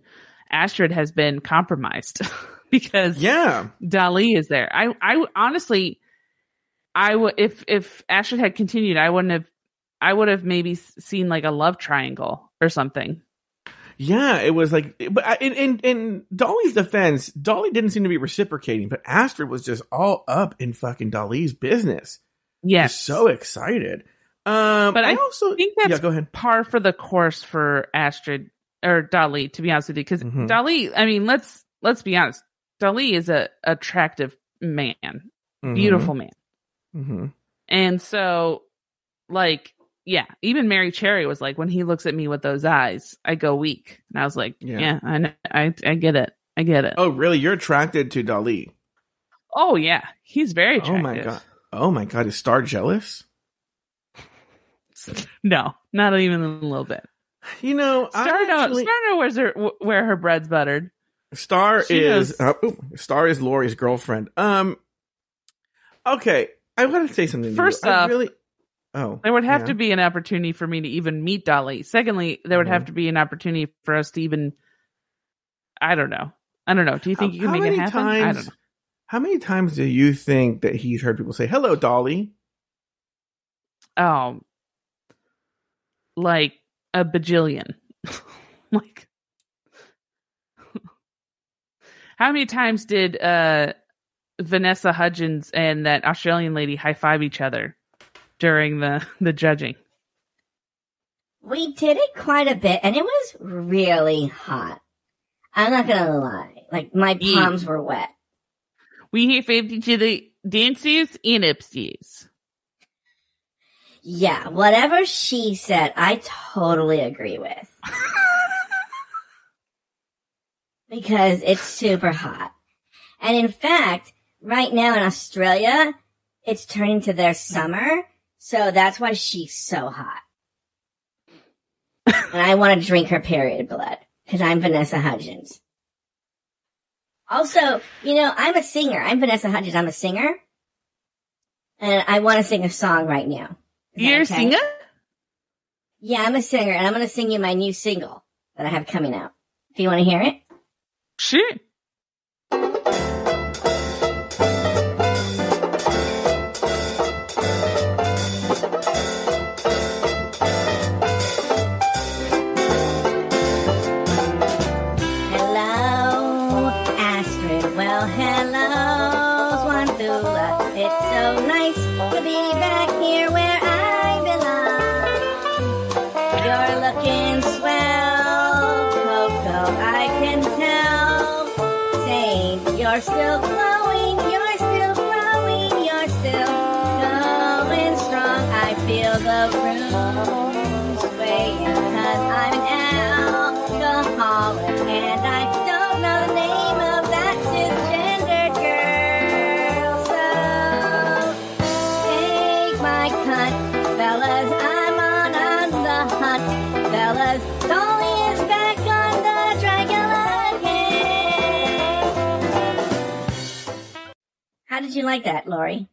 astrid has been compromised [LAUGHS] because yeah, Dahli is there. I I honestly I would if if Astrid had continued, I wouldn't have I would have maybe seen like a love triangle or something. yeah, it was like, but in in in Dahli's defense, Dahli didn't seem to be reciprocating, but Astrid was just all up in fucking Dahli's business. Yes. So excited. Um, But I, I also think that's yeah. Go ahead. par for the course for Astrid or Dahli, to be honest with you. Because Mhm. Dahli, I mean, let's let's be honest. Dahli is a attractive man, Mm-hmm. beautiful man. hmm And so, like, yeah, even Merrie Cherry was like, when he looks at me with those eyes, I go weak. And I was like, Yeah. yeah, I, know, I, I get it. I get it. Oh, Oh, really? You're attracted to Dahli? Oh yeah, he's very Oh my god! Oh my god! Is Star jealous? No, not even a little bit. You know, I Star, actually- Star know where's her, where her bread's buttered. Star She is uh, ooh, Star is Lori's girlfriend. Um. Okay, I want to say something. to First. I off, really. Oh, There would have yeah. to be an opportunity for me to even meet Dahli. Secondly, there would have Mhm. to be an opportunity for us to even. I don't know. I don't know. Do you think How- you can make it happen? I don't know. How many times do you think that he's heard people say "Hello, Dolly"? Oh, like a bajillion. [LAUGHS] like, [LAUGHS] how many times did uh Vanessa Hudgens and that Australian lady high five each other during the [LAUGHS] the judging? We did it quite a bit, and it was really hot. I'm not gonna lie. Like, my Yeah. palms were wet. We have fifty to the dancers and upstairs. Yeah, whatever she said, I totally agree with. [LAUGHS] because it's super hot. And in fact, right now in Australia, it's turning to their summer, so that's why she's so hot. and I want to drink her period blood, because I'm Vanessa Hudgens. Also, you know, I'm a singer. I'm Vanessa Hudgens. I'm a singer. And I want to sing a song right now. You're a singer? Yeah, I'm a singer, and I'm going to sing you my new single that I have coming out. Do you want to hear it? Sure. Did you like that, Lori?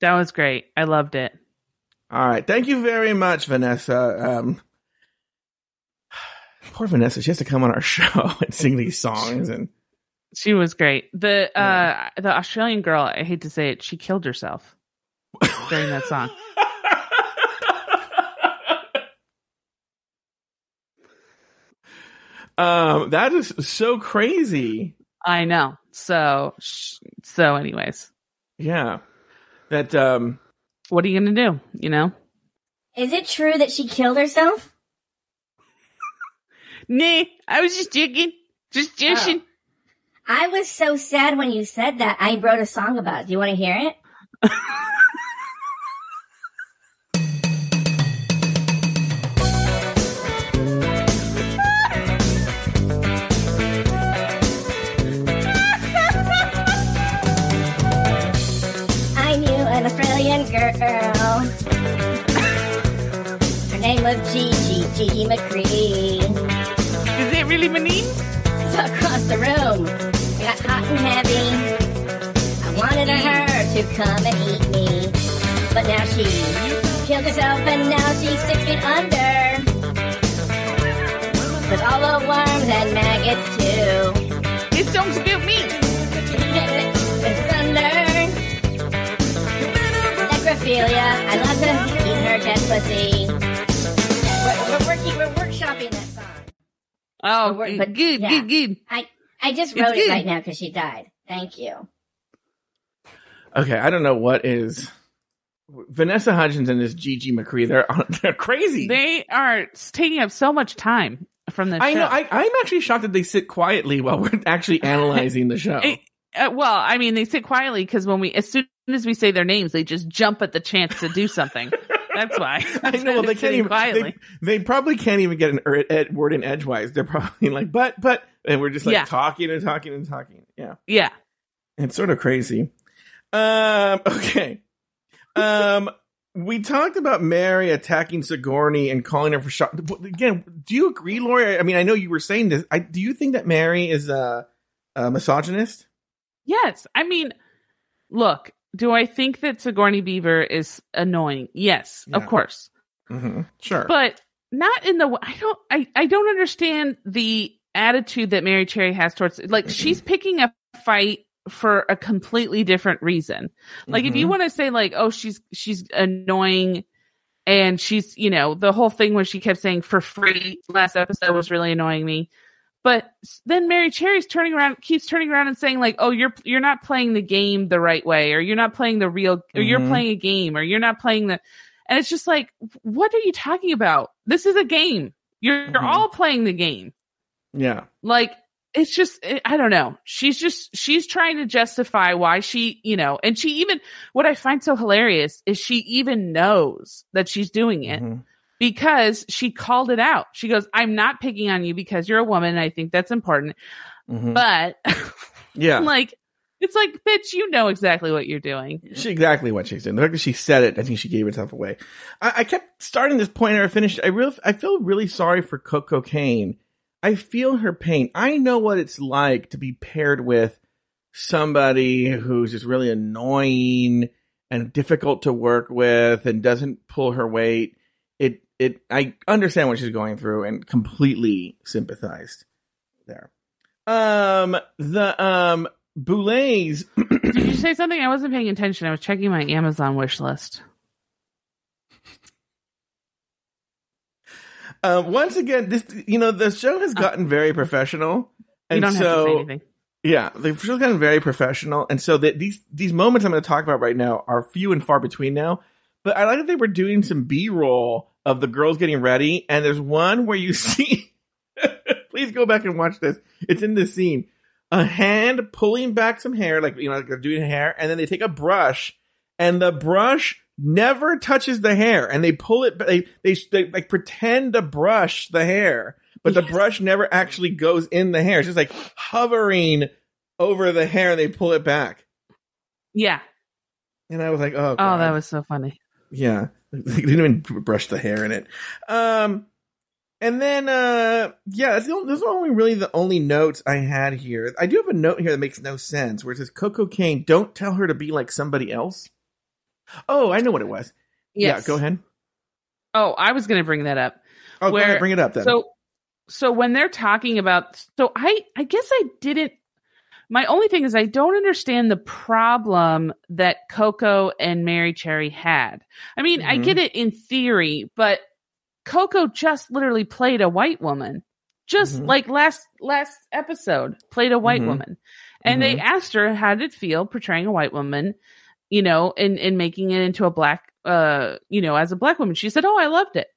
That was great. I loved it. All right. Thank you very much, Vanessa. Um, [SIGHS] poor Vanessa. She has to come on our [LAUGHS] show and sing these songs. And She was great. The uh the Australian girl, I hate to say it, she killed herself during that song. [LAUGHS] um, that is so crazy. I know. So sh- so anyways, Yeah. That, um, what are you going to do, you know? Is it true that she killed herself? [LAUGHS] Nah, I was just joking. Just joking. I was so sad when you said that. I wrote a song about it. Do you want to hear it? [LAUGHS] an Australian girl. [LAUGHS] Her name was Gigi, Gigi McCree. Is it really my name? So across the room, it got hot and heavy. I wanted her to come and eat me, but now she killed herself and now she's six feet under. With all the worms and maggots too. This song's about me. Necrophilia. I love to eat her dead pussy. We're, we're working, we're workshopping that song. Oh, But we're- good, but- good, yeah. good, good. I, I just It's wrote it good. right now because she died. Thank you. okay. I don't know what is Vanessa Hudgens and this Gigi McCree. They're, [LAUGHS] they're crazy. They are taking up so much time from the I show. know. I, I'm actually shocked that they sit quietly while we're actually [LAUGHS] analyzing the show. Eh, uh, well, I mean, they sit quietly because when we, as soon as we say their names, they just jump at the chance to do something. That's why. [LAUGHS] I [LAUGHS] know. Well, they can't even. quietly. They, they probably can't even get an er, ed, word in edgewise. They're probably [LAUGHS] like, but, but, and we're just like Yeah. talking and talking and talking. Yeah, Yeah. it's sort of crazy. Um. Okay. Um. We talked about Merrie attacking Sigourney and calling her for shot. Again, do you agree, Lori? I mean, I know you were saying this. I, do you think that Merrie is a, a misogynist? Yes. I mean, look, do I think that Sigourney Beaver is annoying? Yes, of course. Mm-hmm. Sure. But not in the I don't I, I don't understand the attitude that Merrie Cherry has towards like she's picking a fight for a completely different reason. Like if you Mhm. want to say like oh she's she's annoying and she's you know the whole thing where she kept saying for free last episode was really annoying me. But then Merrie Cherry's turning around keeps turning around and saying like oh you're you're not playing the game the right way or you're not playing the real or you're Mhm. playing a game or you're not playing the and it's just like what are you talking about? This is a game. You're, you're Mhm. all playing the game. yeah. Like it's just I I don't know. She's just she's trying to justify why she, you know, and she even what I find so hilarious is she even knows that she's doing it Mhm. Because she called it out. She goes, "I'm not picking on you because you're a woman and I think that's important." Mhm. But [LAUGHS] Yeah. like it's like, bitch, you know exactly what you're doing. She exactly what she's doing. The fact that she said it, I think she gave herself away. I, I kept starting this point and I finished. I real, I feel really sorry for Koco Caine. I feel her pain. I know what it's like to be paired with somebody who's just really annoying and difficult to work with and doesn't pull her weight. It, it, I understand what she's going through and completely sympathized there. Um, the, um, Boulets Did you say something? I wasn't paying attention. I was checking my Amazon wish list. [LAUGHS] Um, once again, this you know the show has gotten very professional, You and don't have to say so anything. yeah, the show's gotten very professional, and so that these these moments I'm going to talk about right now are few and far between now. But I like that they were doing some B roll of the girls getting ready, and there's one where you [LAUGHS] see. please go back and watch this. It's in this scene. A hand pulling back some hair, like you know, like they're doing hair, and then they take a brush, and the brush never touches the hair, and they pull it. They they, they like pretend to brush the hair, but the brush never actually goes in the hair. It's just like hovering over the hair, and they pull it back. Yeah. And I was like, oh, Oh, that was so funny. Yeah. [LAUGHS] They didn't even brush the hair in it. Um, and then, uh, yeah, that's the only, those are only really the only notes I had here. I do have a note here that makes no sense where it says, Koco Caine, don't tell her to be like somebody else. Oh, I know what it was. Yes. Yeah, go ahead. Oh, I was going to bring that up. Oh, go Where- ahead, bring it up then. So, so when they're talking about, so I, I guess I didn't. My only thing is I don't understand the problem that Koco and Merrie Cherry had. I mean, I Mhm. get it in theory, but Koco just literally played a white woman, just Mhm. like last last episode, played a white Mhm. woman, and they asked her how did it feel portraying a white woman, you know, and and making it into a black, uh, you know, as a black woman. She said, "Oh, I loved it."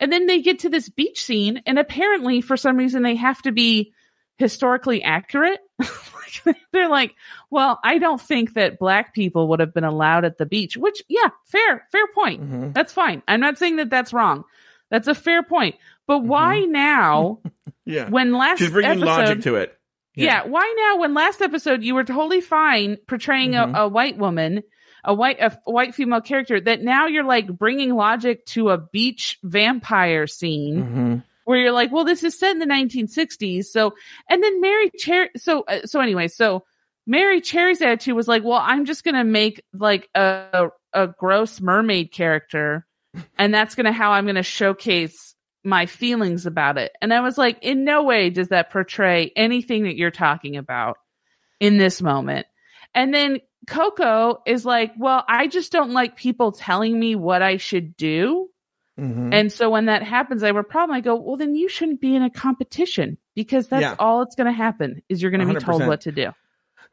And then they get to this beach scene, and apparently, for some reason, they have to be historically accurate. [LAUGHS] They're like, well, I don't think that black people would have been allowed at the beach, which, yeah, fair, fair point. Mhm. That's fine. I'm not saying that that's wrong. That's a fair point. But why now, [LAUGHS] Yeah. when last Mm-hmm. She's bringing episode, logic to it. yeah. why now when last episode you were totally fine portraying Mhm. a, a white woman, a white a, white female character that now you're like bringing logic to a beach vampire scene Mhm. Where you're like, well, this is set in the 1960s. So, and then Merrie Cherry. So, uh, so anyway, so Merrie Cherry's attitude was like, well, I'm just going to make like a, a gross mermaid character. And that's going to how I'm going to showcase my feelings about it. And I was like, in no way does that portray anything that you're talking about in this moment. And then Koco is like, well, I just don't like people telling me what I should do. Mhm. And so when that happens, I have a problem. I go, well, then you shouldn't be in a competition because that's Yeah. all it's going to happen is you're going to be told what to do.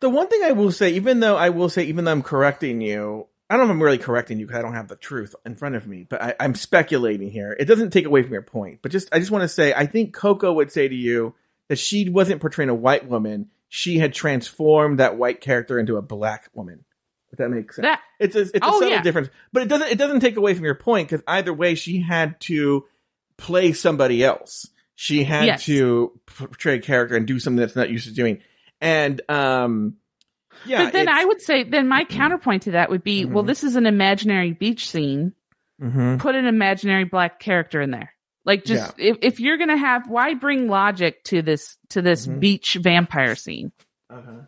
The one thing I will say, even though I will say, even though I'm correcting you, I don't know if I'm really correcting you because I don't have the truth in front of me, but I, I'm speculating here. It doesn't take away from your point, but just I just want to say, I think Koco would say to you that she wasn't portraying a white woman; she had transformed that white character into a black woman. If that makes sense. That it's a, it's a Oh, subtle yeah. difference, but it doesn't it doesn't take away from your point because either way, she had to play somebody else. She had Yes. to portray a character and do something that's not used to doing. And um, yeah, but then I would say, then my [CLEARS THROAT] counterpoint to that would be, well, Mhm. this is an imaginary beach scene. Mhm. Put an imaginary black character in there. Like just if, if you're going to have, why bring logic to this, to this Mhm. beach vampire scene? Uh-huh.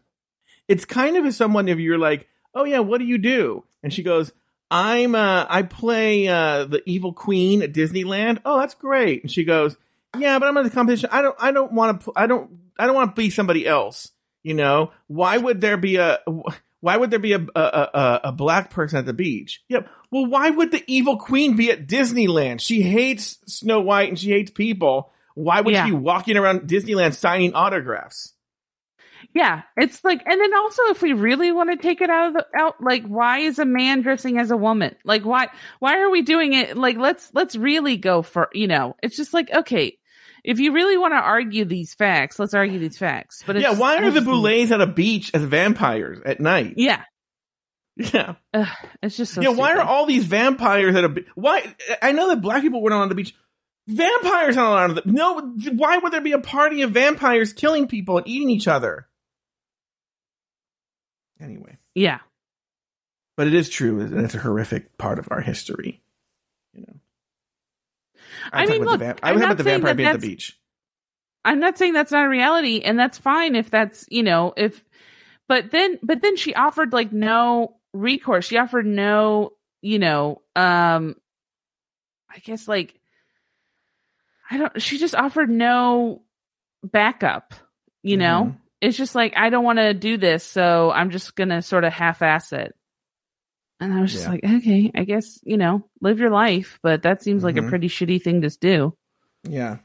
It's kind of as someone if you're like, oh yeah, what do you do? And she goes, I'm uh, I play uh the evil queen at Disneyland. Oh, that's great. And she goes, yeah, but I'm in the competition. I don't I don't want to I don't I don't want to be somebody else. You know, why would there be a why would there be a a, a, a black person at the beach? Yep. Well, why would the evil queen be at Disneyland? She hates Snow White and she hates people. Why would Yeah. she be walking around Disneyland signing autographs? Yeah, it's like, and then also if we really want to take it out of the out, like, why is a man dressing as a woman? Like, why why are we doing it? Like, let's let's really go for you know. It's just like okay, if you really want to argue these facts, let's argue these facts. But it's, yeah, why are the Boulets at a beach as vampires at night? Yeah, Yeah, Ugh, it's just so. yeah. Why are all these vampires at a be- why? I know that black people were not on the beach. Vampires allowed on the no. Why would there be a party of vampires killing people and eating each other? Anyway, Yeah, but it is true, and it's a horrific part of our history. You know, I would mean, talk look, vamp- I would I'm not about the saying vampire that being at the beach. I'm not saying that's not a reality, and that's fine if that's you know if, but then but then she offered like no recourse. She offered no you know um, I guess like I don't. She just offered no backup. You know, Mhm. It's just like I don't want to do this, so I'm just gonna sort of half-ass it. And I was just Yeah. like, okay, I guess you know, live your life, but that seems like a Mhm. pretty shitty thing to do. Yeah.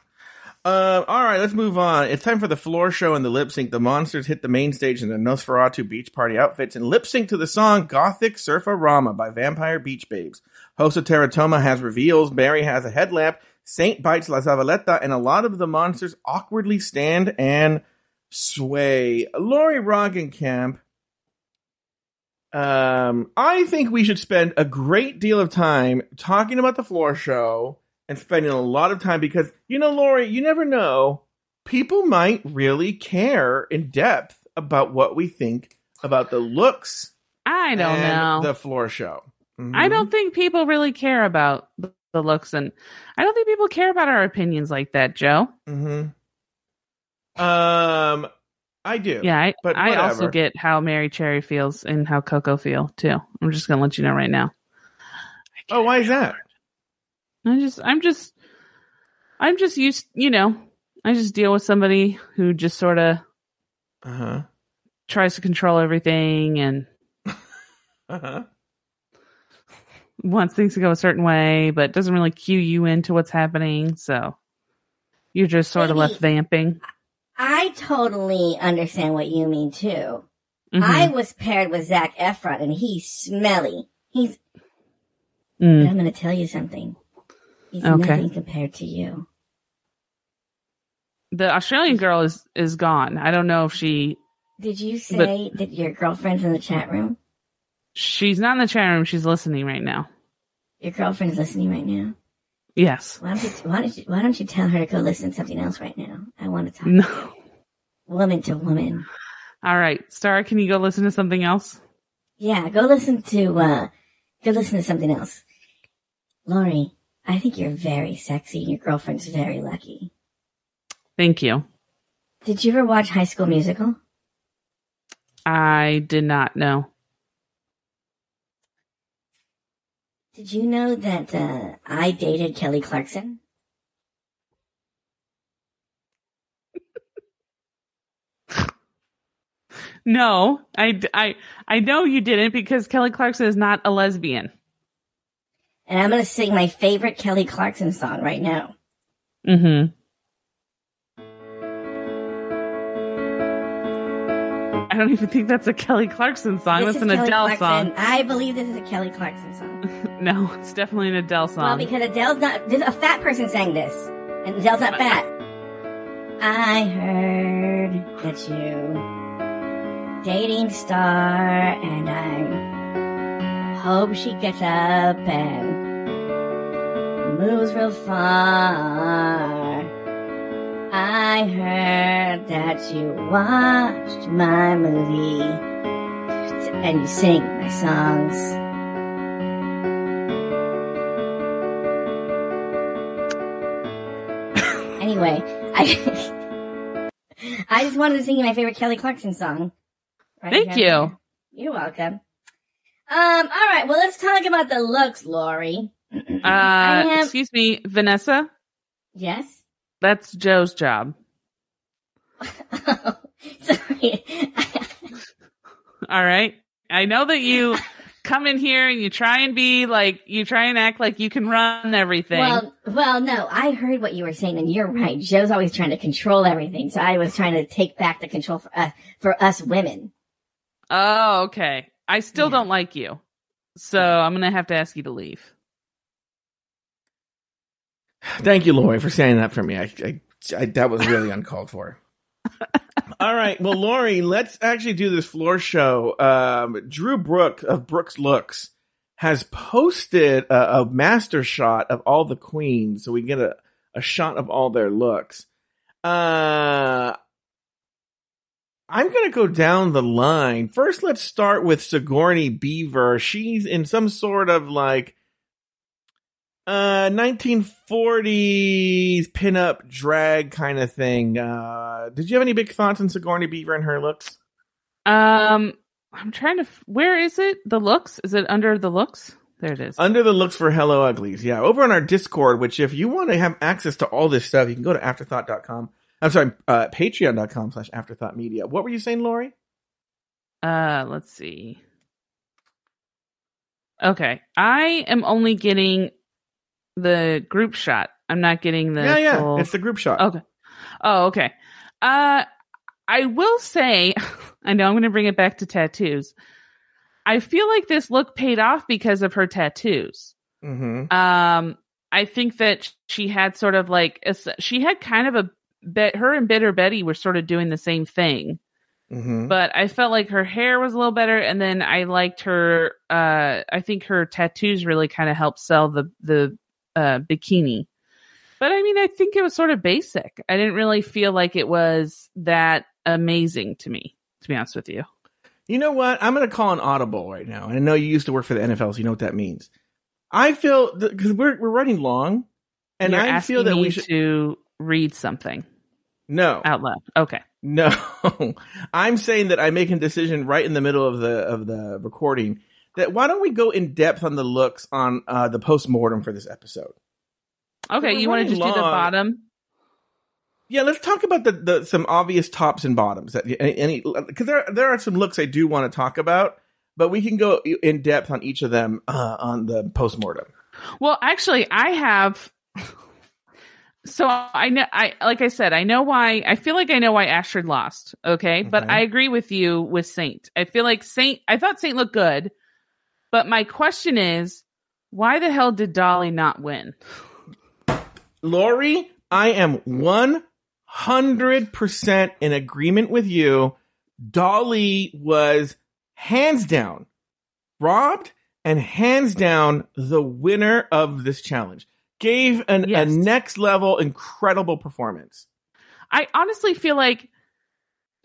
Uh, all right, let's move on. It's time for the floor show and the lip sync. The monsters hit the main stage in their Nosferatu beach party outfits and lip sync to the song Gothic Surfarama by Vampire Beach Babes. Hoso Terra Toma has reveals, Barry has a headlamp, Saint bites La Zavaleta, and a lot of the monsters awkwardly stand and sway. Lori Roggenkamp, Um, I think we should spend a great deal of time talking about the floor show and spending a lot of time because, you know, Lori, you never know. People might really care in depth about what we think about the looks I don't know. the floor show. Mhm. I don't think people really care about the looks, and I don't think people care about our opinions like that, Joe. Mm-hmm. Um, I do. Yeah, I, But I also get how Merrie Cherry feels and how Koco feel too. I'm just gonna let you know right now. Oh, why is that? I just, I'm just, I'm just used, you know, I just deal with somebody who just sort of Uh huh. tries to control everything and Uh huh. wants things to go a certain way, but doesn't really cue you into what's happening. So you're just sort of left vamping. I totally understand what you mean too. Mhm. I was paired with Zac Efron, and he's smelly. He's. Mm. I'm going to tell you something. He's Okay. nothing compared to you. The Australian girl is is gone. I don't know if she Did you say that your girlfriend's in the chat room? she's not in the chat room. She's listening right now. Your girlfriend's listening right now. Yes. Why don't you? Why don't you? Why don't you tell her to go listen to something else right now? I want to talk No. woman to woman. All right, Star. Can you go listen to something else? Yeah, go listen to. uh Go listen to something else. Lori, I think you're very sexy, and your girlfriend's very lucky. Thank you. Did you ever watch High School Musical? I did not know. Did you know that uh, I dated Kelly Clarkson? No, I, I, I know you didn't because Kelly Clarkson is not a lesbian. And I'm going to sing my favorite Kelly Clarkson song right now. Mm-hmm. I don't even think that's a Kelly Clarkson song. This that's is an Kelly Adele Clarkson. song. I believe this is a Kelly Clarkson song. [LAUGHS] No, it's definitely an Adele song. Well, because Adele's not. This, a fat person sang this, and Adele's not fat. I heard that you dating star, and I hope she gets up and moves real far. I heard that you watched my movie and you sing my songs. Anyway, I [LAUGHS] I just wanted to sing you my favorite Kelly Clarkson song. Right Thank you. You're welcome. Um, all right, well let's talk about the looks, Lori. [CLEARS THROAT] Uh, excuse me, Vanessa. yes. That's Joe's job. [LAUGHS] Sorry. All right. I know that you come in here and you try and be like you try and act like you can run everything. well, well, no, I heard what you were saying, and you're right. Joe's always trying to control everything, so I was trying to take back the control for us, for us women. oh, okay. I still Yeah. don't like you. So I'm gonna have to ask you to leave. Thank you, Lori, for saying that for me. I, I, I that was really [LAUGHS] uncalled for. All right, well, Lori, let's actually do this floor show. Um, Drew Brook of Brooks Looks has posted a, a master shot of all the queens, so we get a, a shot of all their looks. Uh, I'm going to go down the line. First, let's start with Sigourney Beaver. She's in some sort of like uh 1940s pinup drag kind of thing. Uh did you have any big thoughts on Sigourney Beaver and her looks? Um, I'm trying to. f- Where is it? The looks? Is it under the looks? There it is. Under the looks for Hello Uglies. Yeah, over on our Discord, which if you want to have access to all this stuff, you can go to afterthought.com. I'm sorry, uh patreon.com slash afterthought media. What were you saying, Lori? Uh, let's see. Okay, I am only getting the group shot. I'm not getting the yeah, yeah. full- It's the group shot. Okay. Oh, okay. Uh, I will say, [LAUGHS] I know I'm going to bring it back to tattoos. I feel like this look paid off because of her tattoos. Mm-hmm. Um, I think that she had sort of like a she had kind of a bet. Her and Bitter Betty were sort of doing the same thing, Mhm. but I felt like her hair was a little better, and then I liked her. Uh, I think her tattoos really kind of helped sell the the uh, bikini. But I mean, I think it was sort of basic. I didn't really feel like it was that amazing to me, to be honest with you. You know what? I'm going to call an audible right now. And I know you used to work for the NFL, so you know what that means. I feel because we're we're running long, and You're I feel that we should to read something no out loud. Okay. no. [LAUGHS] I'm saying that I'm making a decision right in the middle of the of the recording. That why don't we go in depth on the looks on uh, the post mortem for this episode? Okay, you want to running just do the bottom? Yeah, let's talk about the, the some obvious tops and bottoms. That any because there there are some looks I do want to talk about, but we can go in depth on each of them uh, on the post mortem. Well, actually, I have. So I know, I like I said, I know why. I feel like I know why Astrid lost. Okay, but I agree with you with Saint. I feel like Saint. I thought Saint looked good, but my question is, why the hell did Dahli not win? Lori, I am 100% in agreement with you. Dahli was hands down robbed and hands down the winner of this challenge. Gave an, Yes. a next level incredible performance. I honestly feel like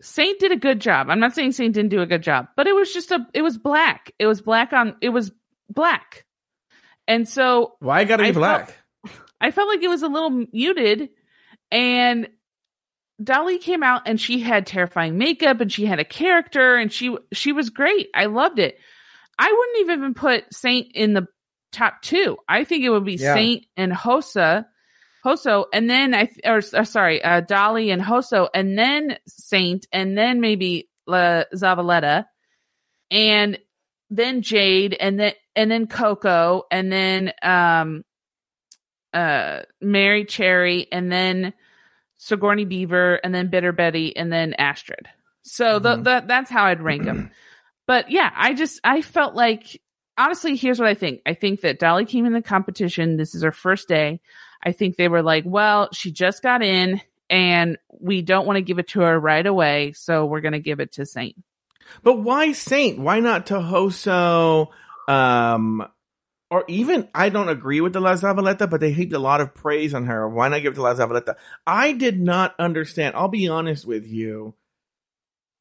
Saint did a good job. I'm not saying Saint didn't do a good job, but it was just a. It was black. It was black on. It was black, and so Why gotta be I black? I felt like it was a little muted and Dahli came out and she had terrifying makeup and she had a character and she she was great. I loved it. I wouldn't even put Saint in the top 2. I think it would be Yeah. Saint and Hoso Hoso and then I or, or sorry, uh, Dahli and Hoso and then Saint and then maybe La Zavaleta and then Jade and then and then Koco and then um uh Merrie Cherry and then Sigourney Beaver and then Bitter Betty and then Astrid. So the, Mhm. the that's how I'd rank them. [CLEARS THROAT] but yeah, I just I felt like honestly, here's what I think. I think that Dahli came in the competition. This is her first day. I think they were like, well, she just got in and we don't want to give it to her right away, so we're going to give it to Saint. But why Saint? Why not to Hoso? Um, or even I don't agree with the La Zavaleta, but they heaped a lot of praise on her. Why not give it to La Zavaleta? I did not understand. I'll be honest with you.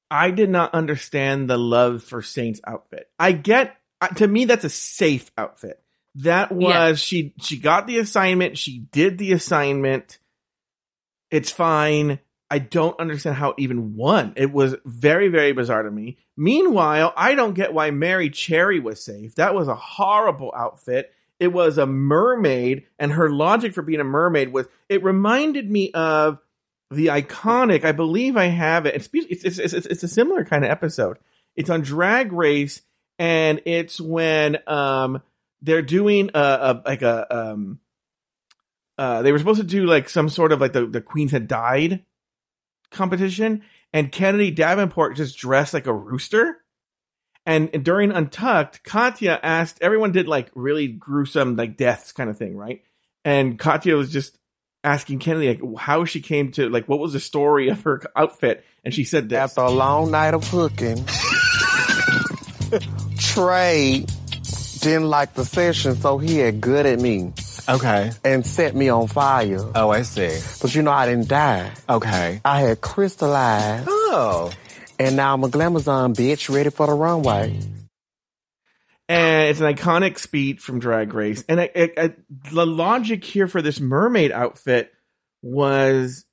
I did not understand the love for Saint's outfit. I get to me that's a safe outfit. That was Yeah. she she got the assignment, she did the assignment. It's fine. I don't understand how it even won. It was very, very bizarre to me. Meanwhile, I don't get why Merrie Cherry was safe. That was a horrible outfit. It was a mermaid, and her logic for being a mermaid was it reminded me of the iconic. I believe I have it. It's it's it's, it's, it's a similar kind of episode. It's on Drag Race, and it's when um they're doing a, a like a um uh they were supposed to do like some sort of like the the queens had died competition, and Kennedy Davenport just dressed like a rooster. And during Untucked, Katya asked everyone did like really gruesome like deaths kind of thing, right? And Katya was just asking Kennedy like how she came to like what was the story of her outfit, and she said this. After a long night of cooking, [LAUGHS] Trey didn't like the session, so he had good at me Okay. and set me on fire. Oh, I see. But you know, I didn't die. Okay. I had crystallized, Oh. and now I'm a glamazon bitch ready for the runway. and it's an iconic speech from Drag Race. And I, I, I, the logic here for this mermaid outfit was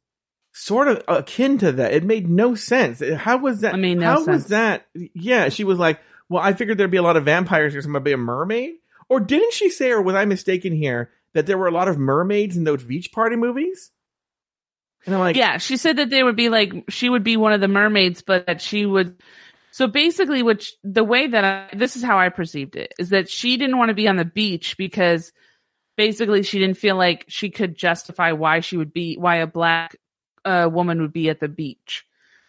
sort of akin to that. It made no sense. How was that? I made no how sense. was that? Yeah, she was like, "Well, I figured there'd be a lot of vampires here, so I'm gonna be a mermaid." Or didn't she say, or was I mistaken here, that there were a lot of mermaids in those beach party movies? And I'm like, yeah, she said that they would be like she would be one of the mermaids, but that she would. So basically, which the way that I, this is how I perceived it is that she didn't want to be on the beach because basically she didn't feel like she could justify why she would be why a black uh, woman would be at the beach.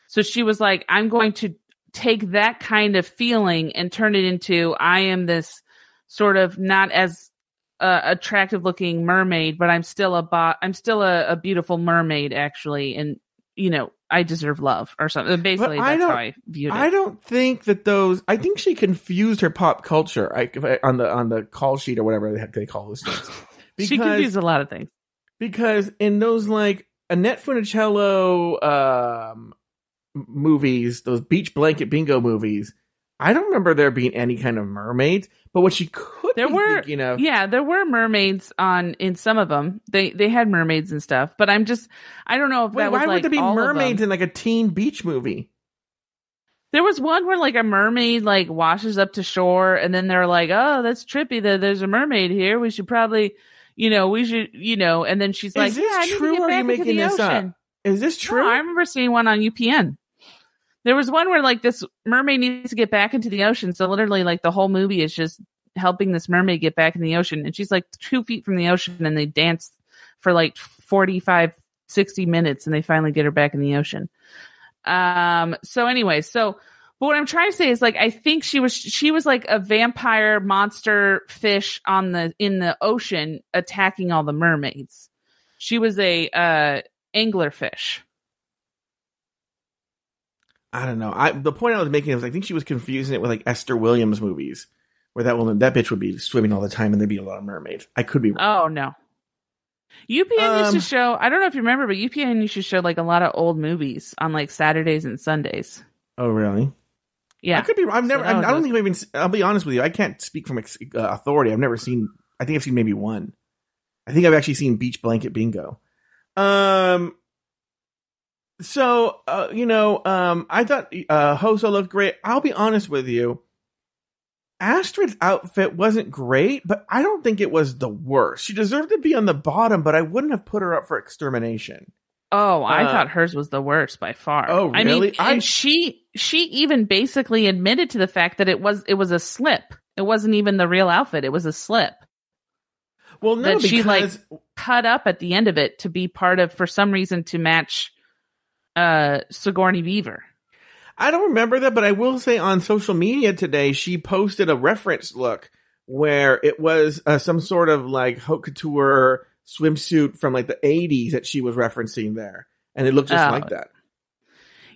So she was like, I'm going to take that kind of feeling and turn it into I am this sort of not as uh, attractive looking mermaid, but I'm still a bo- I'm still a, a beautiful mermaid actually, and you know I deserve love or something. Basically, I that's don't- how I viewed it. I don't think that those. I think she confused her pop culture I, on the on the call sheet or whatever the heck they call those things. [LAUGHS] she confused a lot of things. because in those like Annette Funicello um, movies, those beach blanket bingo movies, I don't remember there being any kind of mermaids. But what she could There be were, thinking of, yeah, there were mermaids on in some of them. They they had mermaids and stuff, but I'm just I don't know if wait, that was why like would there be mermaids in like a teen beach movie? There was one where like a mermaid like washes up to shore, and then they're like, "Oh, that's trippy. That there's a mermaid here. We should probably, you know, we should, you know." And then she's like, "Is this "Yeah, true to get or are you making this up? Is this true? No, I remember seeing one on UPN. There was one where like this mermaid needs to get back into the ocean. So literally like the whole movie is just helping this mermaid get back in the ocean. And she's like two feet from the ocean and they dance for like 45, 60 minutes and they finally get her back in the ocean. Um, so anyway, so, but what I'm trying to say is like, I think she was, she was like a vampire monster fish on the, in the ocean attacking all the mermaids. She was a, uh, anglerfish. I don't know. I the point I was making was I think she was confusing it with like Esther Williams movies, where that woman that bitch would be swimming all the time and there'd be a lot of mermaids. I could be wrong. Oh no. UPN used Um, to show I don't know if you remember, but UPN used to show like a lot of old movies on like Saturdays and Sundays. Oh, really? Yeah. I could be. wrong. I've never. So I, I don't think I've even. I'll be honest with you. I can't speak from ex- uh, authority. I've never seen. I think I've seen maybe one. I think I've actually seen Beach Blanket Bingo. Um. So uh, you know, um, I thought uh, Hoso looked great. I'll be honest with you. Astrid's outfit wasn't great, but I don't think it was the worst. She deserved to be on the bottom, but I wouldn't have put her up for extermination. Oh, I Uh, thought hers was the worst by far. Oh, I mean, really? I- and she she even basically admitted to the fact that it was it was a slip. It wasn't even the real outfit. It was a slip Well, no, that because she like cut up at the end of it to be part of for some reason to match uh Sigourney Beaver. I don't remember that, but I will say on social media today, she posted a reference look where it was uh, some sort of like haute couture swimsuit from like the 80s that she was referencing there. And it looked just Oh. like that.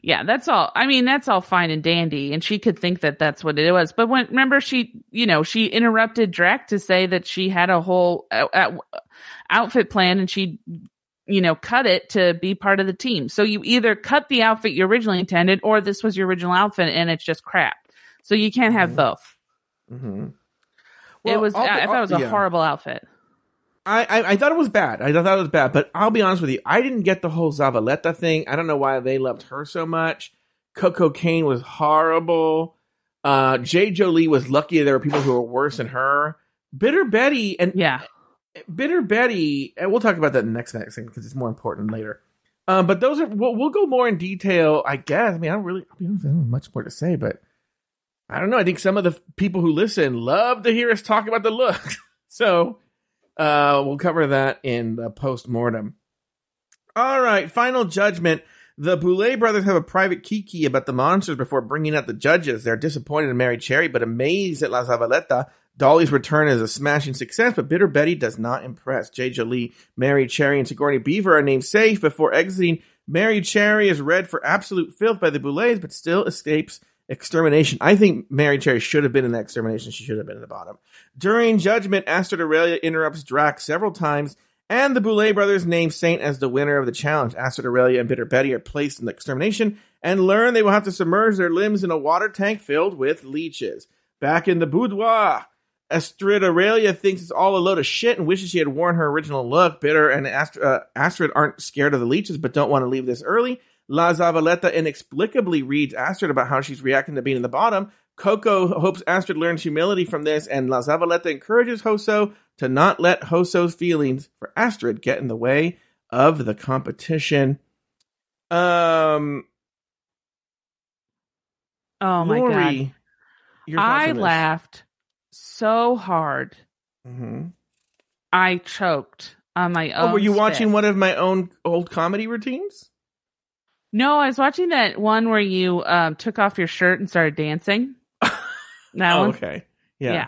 Yeah, that's all. I mean, that's all fine and dandy, and she could think that that's what it was. But when remember she, you know, she interrupted Drac to say that she had a whole out, out- outfit plan, and she, you know, cut it to be part of the team. So you either cut the outfit you originally intended, or this was your original outfit and it's just crap. So you can't have Mhm. both. Mm-hmm. it was. I, I thought it was a horrible outfit. I, I I thought it was bad. I thought it was bad, but I'll be honest with you. I didn't get the whole Zavaleta thing. I don't know why they loved her so much. Koco Caine was horrible. Uh, Jade Jolie was lucky there were people who were worse than her. Bitter Betty and Yeah. Bitter Betty, and we'll talk about that in the next thing because it's more important later. Um, but those are we'll, we'll go more in detail, I guess. I mean, I don't really, I don't have much more to say, but I don't know. I think some of the people who listen love to hear us talk about the look, [LAUGHS] so uh, we'll cover that in the post mortem. All right, final judgment. The Boulet brothers have a private kiki about the monsters before bringing out the judges. They're disappointed in Merrie Cherry, but amazed at La Zavaleta. Dahli's return is a smashing success, but Bitter Betty does not impress. Jade Jolie, Merrie Cherry, and Sigourney Beaver are named safe before exiting. Merrie Cherry is read for absolute filth by the Boulets, but still escapes extermination. I think Merrie Cherry should have been in the extermination. She should have been in the bottom. During judgment, Astrid Aurelia interrupts Drac several times, and the Boulet brothers name Saint as the winner of the challenge. Astrid Aurelia and Bitter Betty are placed in the extermination and learn they will have to submerge their limbs in a water tank filled with leeches. Back in the boudoir, Astrid Aurelia thinks it's all a load of shit and wishes she had worn her original look. Bitter and Astrid, uh, Astrid aren't scared of the leeches but don't want to leave this early. La Zavaleta inexplicably reads Astrid about how she's reacting to being in the bottom. Koco hopes Astrid learns humility from this, and La Zavaleta encourages Hoso to not let Hoso's feelings for Astrid get in the way of the competition. Um, Oh my god. Lori, thoughts I laughed so hard. Mhm. I choked on my own. Oh, were you spit. watching one of my own old comedy routines? No, I was watching that one where you um, took off your shirt and started dancing. [LAUGHS] That oh, one. okay. Yeah.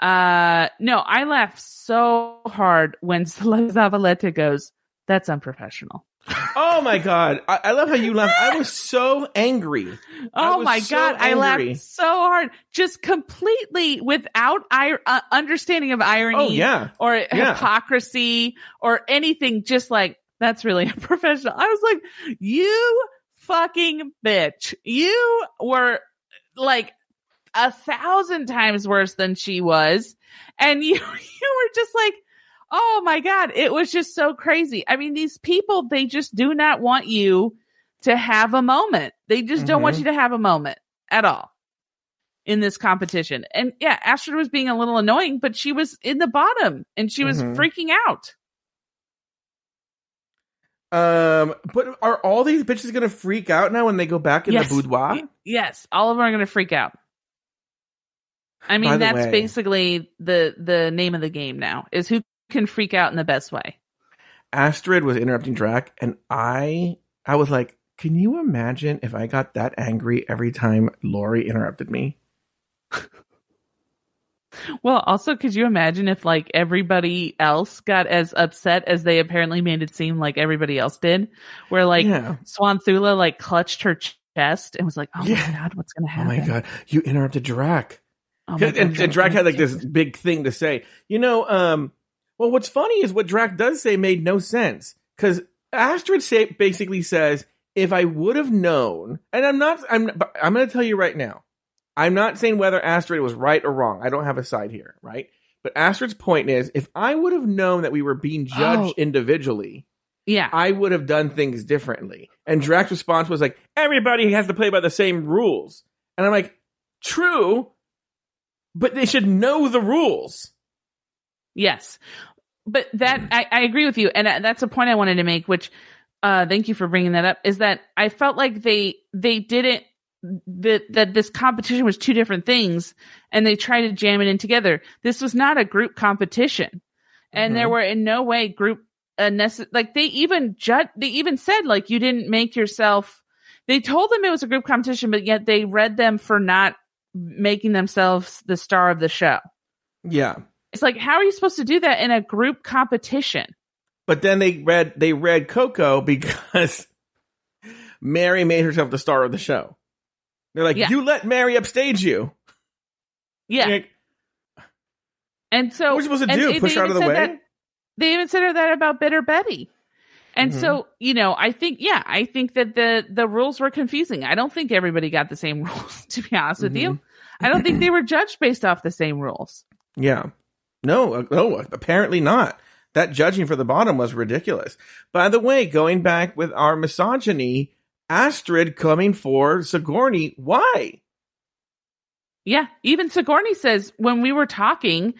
Yeah. Uh, no, I laughed so hard when [LAUGHS] Zavaleta goes, "That's unprofessional." Oh my god! I, I love how you laughed. I was [LAUGHS] so angry. Oh my so god, I laughed so hard, just completely without ir- uh, understanding of irony Oh yeah, or Yeah. hypocrisy or anything. Just like that's really [LAUGHS] unprofessional. I was like, you fucking bitch, you were like a thousand times worse than she was, and [LAUGHS] you you were just like. Oh my God. It was just so crazy. I mean, these people, they just do not want you to have a moment. They just don't want Mhm. you to have a moment at all in this competition. And yeah, Astrid was being a little annoying, but she was in the bottom and she was Mhm. freaking out. Um, but are all these bitches gonna freak out now when they go back in Yes. the boudoir? Yes, all of them are going to freak out. I mean, that's way- basically the the name of the game now is who can freak out in the best way. Astrid was interrupting Drac, and I, I was like, can you imagine if I got that angry every time Lori interrupted me? [LAUGHS] Well, also, could you imagine if like everybody else got as upset as they apparently made it seem like everybody else did? Where like yeah. Swanthula like clutched her chest and was like, "Oh Yeah. my god, what's to happen?" Oh my god, you interrupted Drac. Oh and, and Drac had like this big thing to say. You know, um, well, what's funny is what Drac does say made no sense because Astrid say, basically says, "If I would have known," and I'm not, I'm, but I'm going to tell you right now, I'm not saying whether Astrid was right or wrong. I don't have a side here, right? But Astrid's point is, if I would have known that we were being oh. judged Oh. individually, Yeah, I would have done things differently. And Drac's response was like, everybody has to play by the same rules. And I'm like, true, but they should know the rules. Yes. But that, I, I agree with you. And uh, that's a point I wanted to make, which, uh, thank you for bringing that up, is that I felt like they, they didn't, that, that this competition was two different things and they tried to jam it in together. This was not a group competition. And there Mhm. were in no way group, uh, necess- like they even judge, they even said like you didn't make yourself, they told them it was a group competition, but yet they read them for not making themselves the star of the show. Yeah. It's like, how are you supposed to do that in a group competition? But then they read they read Koco because [LAUGHS] Merrie made herself the star of the show. They're like, Yeah. you let Merrie upstage you. Yeah. You're like, and so, what are supposed to do? they Push her out even of the said way? that- they even said that about Bitter Betty. And Mm-hmm. so, you know, I think, yeah, I think that the, the rules were confusing. I don't think everybody got the same [LAUGHS] rules, to be honest with you. Mm-hmm. I don't think they were judged based off the same rules. Yeah. No, uh, no, apparently not. That judging for the bottom was ridiculous. By the way, going back with our misogyny, Astrid coming for Sigourney. Why? Yeah. Even Sigourney says when we were talking,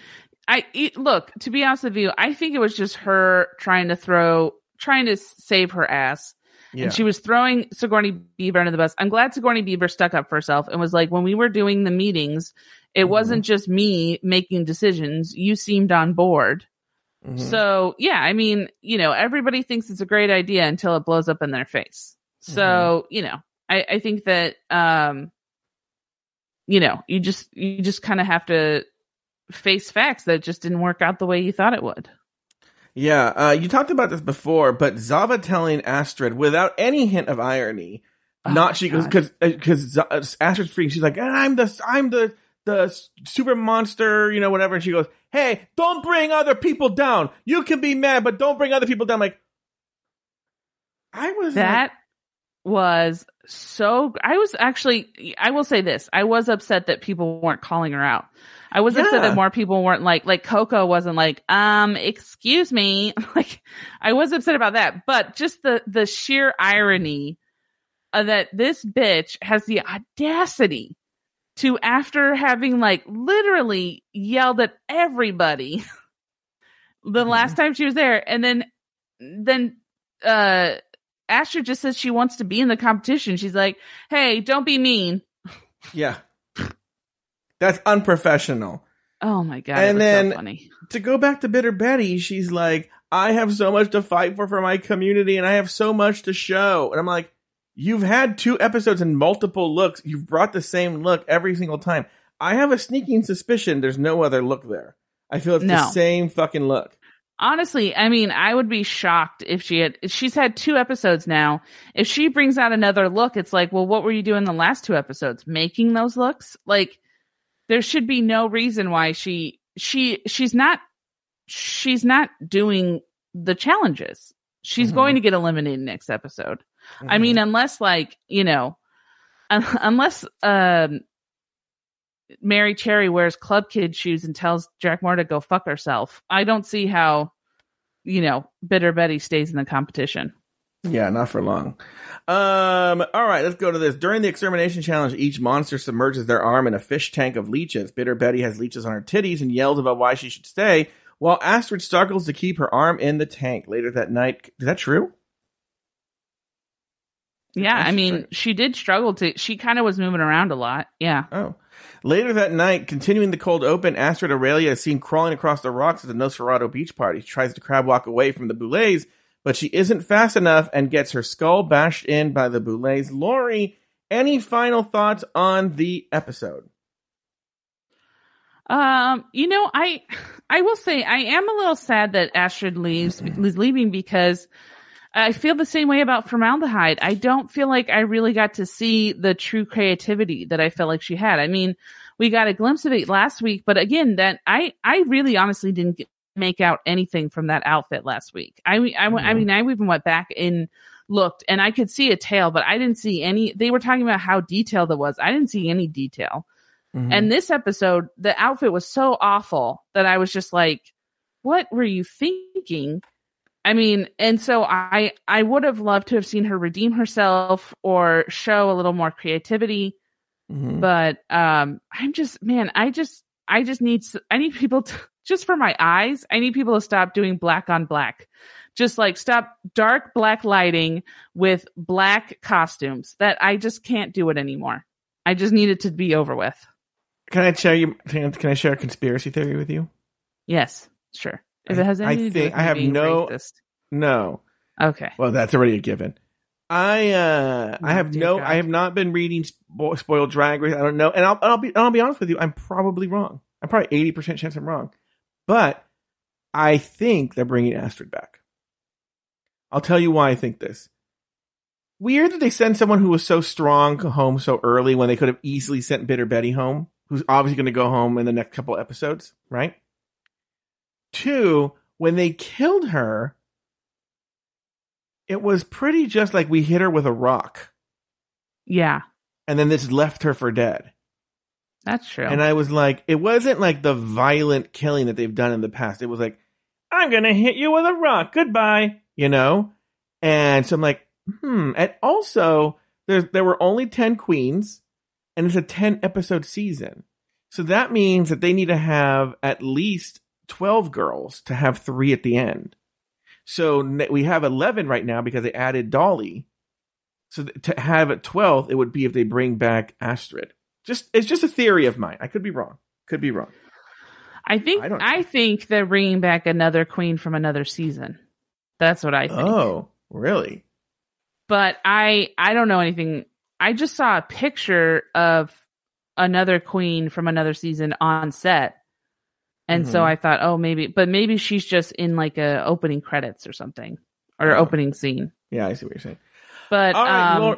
I look, to be honest with you, I think it was just her trying to throw, trying to save her ass. Yeah. And she was throwing Sigourney Beaver under the bus. I'm glad Sigourney Beaver stuck up for herself and was like, when we were doing the meetings, it Mhm. wasn't just me making decisions. You seemed on board. Mhm. So yeah, I mean, you know, everybody thinks it's a great idea until it blows up in their face. So, you know, I, I think that, um, you know, you just, you just kind of have to face facts that it just didn't work out the way you thought it would. Yeah, uh, you talked about this before, but Zava telling Astrid without any hint of irony, Oh not she because because Astrid's freaking. She's like, I'm the I'm the the super monster, you know, whatever. And she goes, "Hey, don't bring other people down. You can be mad, but don't bring other people down." Like, I was That was so. I was actually. I will say this. I was upset that people weren't calling her out. I was upset that more people weren't like like Koco wasn't like um excuse me [LAUGHS] like I was upset about that. But just the the sheer irony of that this bitch has the audacity to after having like literally yelled at everybody [LAUGHS] the Mhm. last time she was there and then then uh Asher just says she wants to be in the competition. She's like, "Hey, don't be mean." yeah, that's unprofessional. Oh my god, And then- so to go back to Bitter Betty, she's like, I have so much to fight for for my community and I have so much to show. And I'm like, you've had two episodes and multiple looks. You've brought the same look every single time. I have a sneaking suspicion there's no other look there. I feel it's the same fucking look. honestly, I mean, I would be shocked if she had. She's had two episodes now. If she brings out another look, it's like, well, what were you doing the last two episodes? Making those looks? Like, there should be no reason why she she she's not she's not doing the challenges. She's Mhm. going to get eliminated next episode. I Mhm. mean, unless like you know, un- [LAUGHS] unless um, Merrie Cherry wears club kid shoes and tells Dracmorda to go fuck herself, I don't see how you know Bitter Betty stays in the competition. Yeah, not for long. Um, all right, let's go to this. During the extermination challenge, each monster submerges their arm in a fish tank of leeches. Bitter Betty has leeches on her titties and yells about why she should stay, while Astrid struggles to keep her arm in the tank. Later that night, is that true? Yeah, I mean, she did struggle to. She kind of was moving around a lot. Yeah. Oh. Later that night, continuing the cold open, Astrid Aurelia is seen crawling across the rocks at the Nosferatu beach party. She tries to crab walk away from the Boulets, but she isn't fast enough and gets her skull bashed in by the Boulets. Lori, any final thoughts on the episode? Um, you know, I I will say I am a little sad that Astrid leaves is leaving because I feel the same way about Formelda Hyde. I don't feel like I really got to see the true creativity that I felt like she had. I mean, we got a glimpse of it last week, but again, that I I really honestly didn't get, make out anything from that outfit last week. I I, I mean, I even went back and looked and I could see a tail, but I didn't see any. They were talking about how detailed it was. I didn't see any detail. Mm-hmm. And this episode, the outfit was so awful that I was just like, what were you thinking? I mean, and so I I would have loved to have seen her redeem herself or show a little more creativity, Mhm. but um I'm just man, I just I just need I need people to [LAUGHS] just for my eyes, I need people to stop doing black on black. Just like stop dark black lighting with black costumes. That I just can't do it anymore. I just need it to be over with. Can I share you? Can I share a conspiracy theory with you? Yes, sure. If I- it has I anything to think- I have no- racist. No. Okay. Well, that's already a given. I uh I have no God. I have not been reading Spo- spoiled drag race. I don't know. And I'll I'll be I'll be honest with you, I'm probably wrong. I'm probably 80% chance I'm wrong. But I think they're bringing Astrid back. I'll tell you why I think this. Weird that they send someone who was so strong home so early when they could have easily sent Bitter Betty home, who's obviously going to go home in the next couple episodes, right? Two, when they killed her, it was pretty just like we hit her with a rock Yeah, and then this left her for dead. that's true. And I was like, it wasn't like the violent killing that they've done in the past. It was like, I'm going to hit you with a rock. Goodbye. You know? And so I'm like, hmm. And also, there, there were only 10 queens and it's a 10 episode season. So that means that they need to have at least 12 girls to have three at the end. So we have 11 right now because they added Dahli. So to have at 12, it would be if they bring back Astrid. Just it's just a theory of mine. I could be wrong. Could be wrong. I think I I, think they're bringing back another queen from another season. That's what I think. Oh, really? But I I don't know anything. I just saw a picture of another queen from another season on set. And so Mhm. I thought, oh, maybe, but maybe she's just in like a opening credits or something or Oh. opening scene. Yeah, I see what you're saying. But All right, um,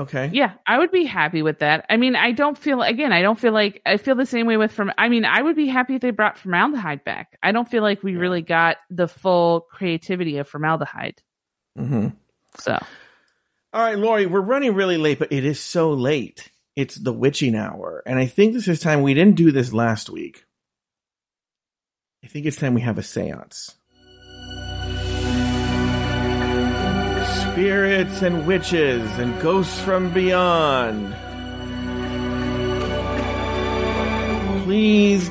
okay. Yeah, I would be happy with that. I mean, I don't feel again. I don't feel like I feel the same way with from. I mean, I would be happy if they brought Formelda Hyde back. I don't feel like we Yeah. really got the full creativity of Formelda Hyde. hmm So All right, Lori, we're running really late, but it is so late. It's the witching hour, and I think this is time. We didn't do this last week. I think it's time we have a séance. Spirits and witches and ghosts from beyond. Please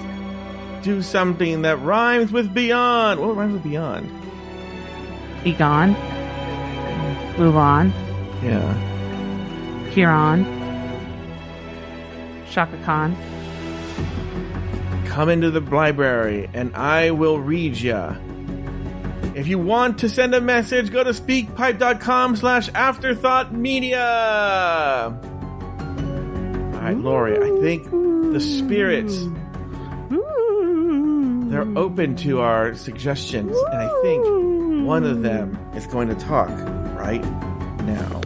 do something that rhymes with beyond. What rhymes with beyond? be gone, move on, Yeah. Huron, Chaka Khan. Come into the library and I will read ya. If you want to send a message, go to speakpipe.com slash afterthought media. All right, Lori, I think the spirits they're open to our suggestions, and I think one of them is going to talk right now.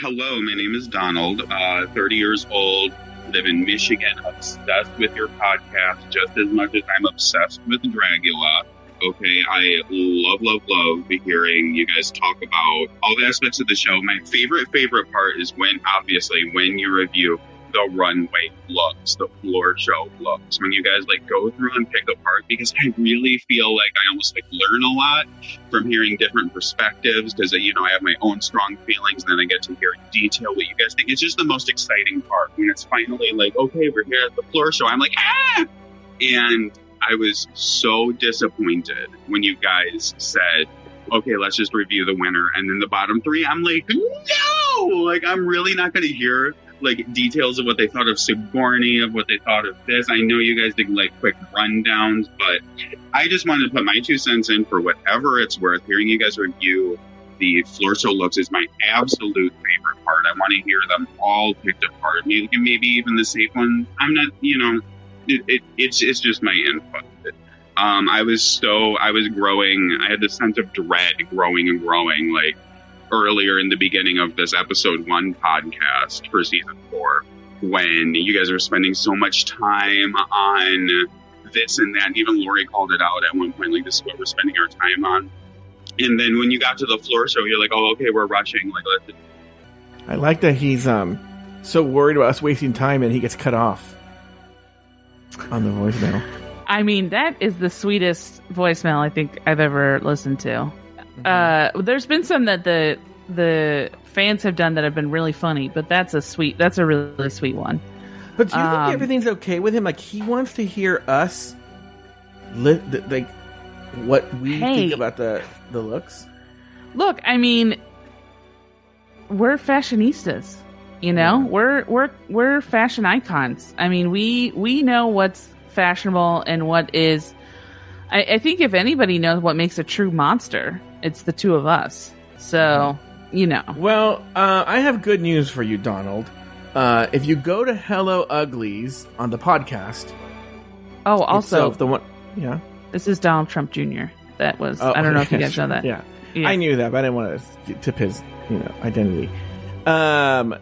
Hello, my name is Donald, uh, 30 years old, live in Michigan, obsessed with your podcast just as much as I'm obsessed with Dragula. Okay, I love, love, love hearing you guys talk about all the aspects of the show. My favorite, favorite part is when, obviously, when you review the runway looks, the floor show looks, when you guys like go through and pick apart, because I really feel like I almost like learn a lot from hearing different perspectives because you know I have my own strong feelings, and then I get to hear in detail what you guys think. It's just the most exciting part when it's finally like, okay, we're here at the floor show. I'm like, ah, and I was so disappointed when you guys said, okay, let's just review the winner. And then the bottom three, I'm like, no! Like, I'm really not going to hear like details of what they thought of Sigourney, of what they thought of this. I know you guys did like quick rundowns, but I just wanted to put my two cents in for whatever it's worth. Hearing you guys review the floor show looks is my absolute favorite part. I want to hear them all picked apart. Maybe, maybe even the safe one. I'm not, you know, it, it, it's it's just my input. Um, I was so I was growing. I had this sense of dread growing and growing. Like earlier in the beginning of this episode one podcast for season four, when you guys were spending so much time on this and that. Even Lori called it out at one point. Like this is what we're spending our time on. And then when you got to the floor show, you're like, oh, okay, we're rushing. Like let's I like that he's um so worried about us wasting time, and he gets cut off on the voicemail. I mean, that is the sweetest voicemail I think I've ever listened to. Uh, there's been some that the the fans have done that have been really funny, but that's a sweet. That's a really, sweet one. But do you think Um, everything's okay with him? Like he wants to hear us, li- th- like what we Hey. think about the the looks. Look, I mean, we're fashionistas. You know, we're we're we're fashion icons. I mean, we we know what's fashionable and what is. I, I think if anybody knows what makes a true monster, it's the two of us. So you know, Well, uh, I have good news for you, Donald. Uh, if you go to Hello Uglies on the podcast, oh, also the one, yeah. this is Donald Trump Jr. That was Oh, I don't know if you guys know that. [LAUGHS] Yeah. Yeah. I knew that, but I didn't want to tip his, you know, identity. Um,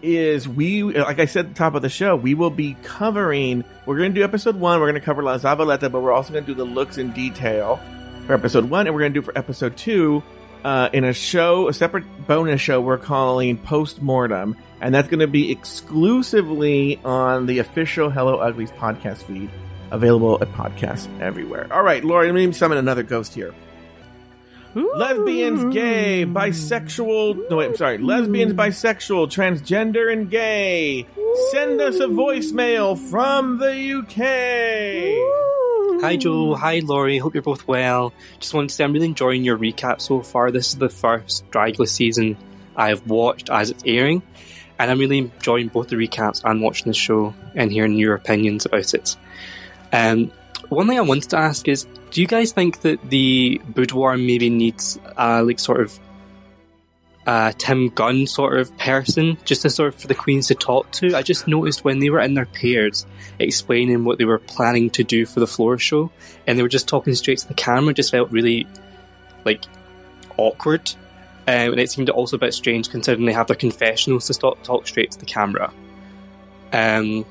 is we like I said at the top of the show, we will be covering. We're going to do episode one. We're going to cover La Zavaleta, but we're also going to do the looks in detail for episode one, and we're going to do for episode two uh, in a show, a separate bonus show we're calling Post Mortem, and that's going to be exclusively on the official Hello Uglies podcast feed, available at podcasts everywhere. All right, Lori, let me summon another ghost here lesbians, gay, bisexual. No, wait, I'm sorry. Lesbians, bisexual, transgender, and gay. Send us a voicemail from the UK. Hi Joe, hi Lori, hope you're both well. Just wanted to say I'm really enjoying your recap so far. This is the first Dragula season I've watched as it's airing, and I'm really enjoying both the recaps and watching the show and hearing your opinions about it. Um, one thing I wanted to ask is, do you guys think that the boudoir maybe needs uh, like sort of uh, Tim Gunn sort of person, just to sort of for the queens to talk to. I just noticed when they were in their pairs, explaining what they were planning to do for the floor show, and they were just talking straight to the camera, just felt really like awkward, um, and it seemed also a bit strange considering they have their confessionals to stop, talk straight to the camera. Um,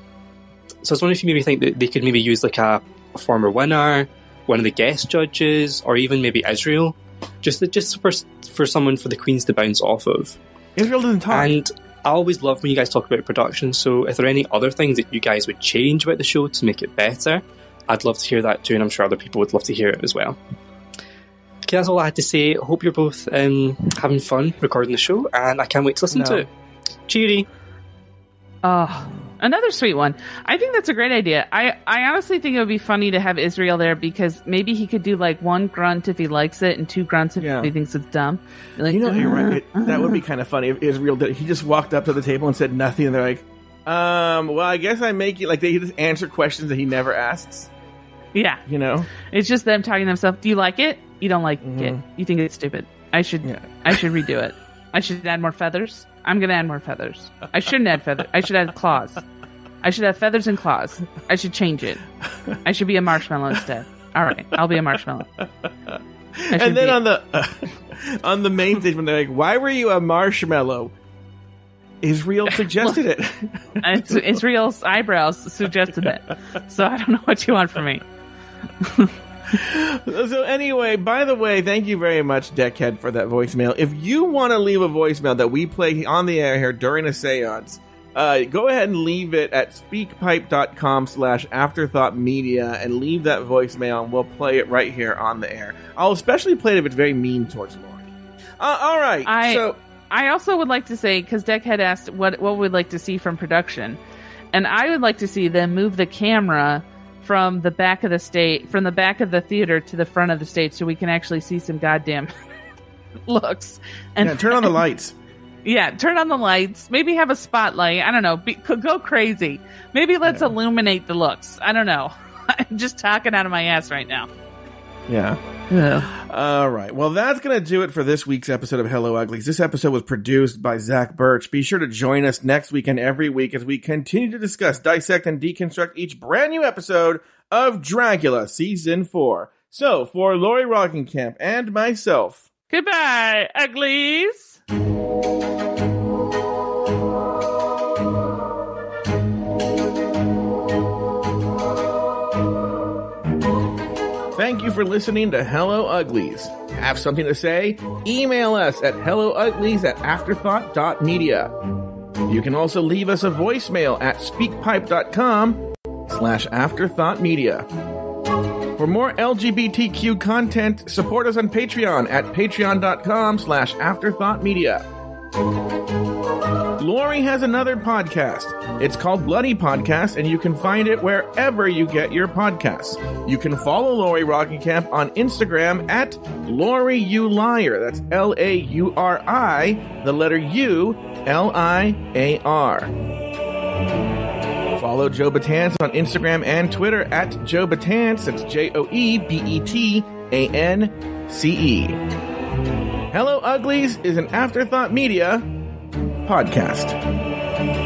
so I was wondering if you maybe think that they could maybe use like a, a former winner, one of the guest judges, or even maybe Israel, just just for for someone for the queens to bounce off of. Israel doesn't talk. And I always love when you guys talk about production. So, if there are any other things that you guys would change about the show to make it better, I'd love to hear that too, and I'm sure other people would love to hear it as well. Okay, that's all I had to say. Hope you're both um, having fun recording the show, and I can't wait to listen No. to it. Cheery. Oh, another sweet one. I think that's a great idea. I, I honestly think it would be funny to have Israel there because maybe he could do like one grunt if he likes it and two grunts if Yeah. he thinks it's dumb. Like, you know, you're right. "Uh, that would be kind of funny if Israel did. He just walked up to the table and said nothing, and they're like, um, well, I guess I make you like they just answer questions that he never asks. Yeah, You know? it's just them talking to themselves. Do you like it? You don't like Mhm. it. You think it's stupid. I should Yeah. I should redo it. I should add more feathers. I'm gonna add more feathers. I shouldn't add feathers. I should add claws. I should have feathers and claws. I should change it. I should be a marshmallow instead. All right, I'll be a marshmallow. And then be- on the [LAUGHS] on the main stage when they're like, "Why were you a marshmallow?" Israel suggested it. [LAUGHS] It's, Israel's eyebrows suggested it. So I don't know what you want from me. [LAUGHS] [LAUGHS] so anyway, by the way, thank you very much, Deckhead, for that voicemail. If you want to leave a voicemail that we play on the air here during a seance, uh, go ahead and leave it at speakpipe.com slash afterthought media and leave that voicemail and we'll play it right here on the air. I'll especially play it if it's very mean towards Lori. Uh, all right. I so I also would like to say because Deckhead asked what what we'd like to see from production, and I would like to see them move the camera from the back of the state from the back of the theater to the front of the stage so we can actually see some goddamn [LAUGHS] looks. And yeah, turn on the lights. [LAUGHS] Yeah, turn on the lights. Maybe have a spotlight. I don't know. Be, could go crazy. Maybe let's illuminate the looks. I don't know. [LAUGHS] I'm just talking out of my ass right now. Yeah. Yeah. All right. Well, that's going to do it for this week's episode of Hello Uglies. This episode was produced by Zach Birch. Be sure to join us next week and every week as we continue to discuss, dissect, and deconstruct each brand new episode of Dragula Season 4. So, for Lori Rockingham and myself, Goodbye, uglies. Thank you for listening to Hello Uglies. Have something to say? Email us at hellouglies at afterthought.media. You can also leave us a voicemail at speakpipe.com slash afterthoughtmedia. For more LGBTQ content, support us on Patreon at patreon.com slash afterthoughtmedia. Lori has another podcast. It's called Bloody Podcast, and you can find it wherever you get your podcasts. You can follow Lori Rockingham on Instagram at Lori U Liar. That's L A U R I, the letter U, L I A R. Follow Joe Batance on Instagram and Twitter at Joe Batance. That's J O E B E T A N C E. Hello Uglies is an Afterthought Media podcast.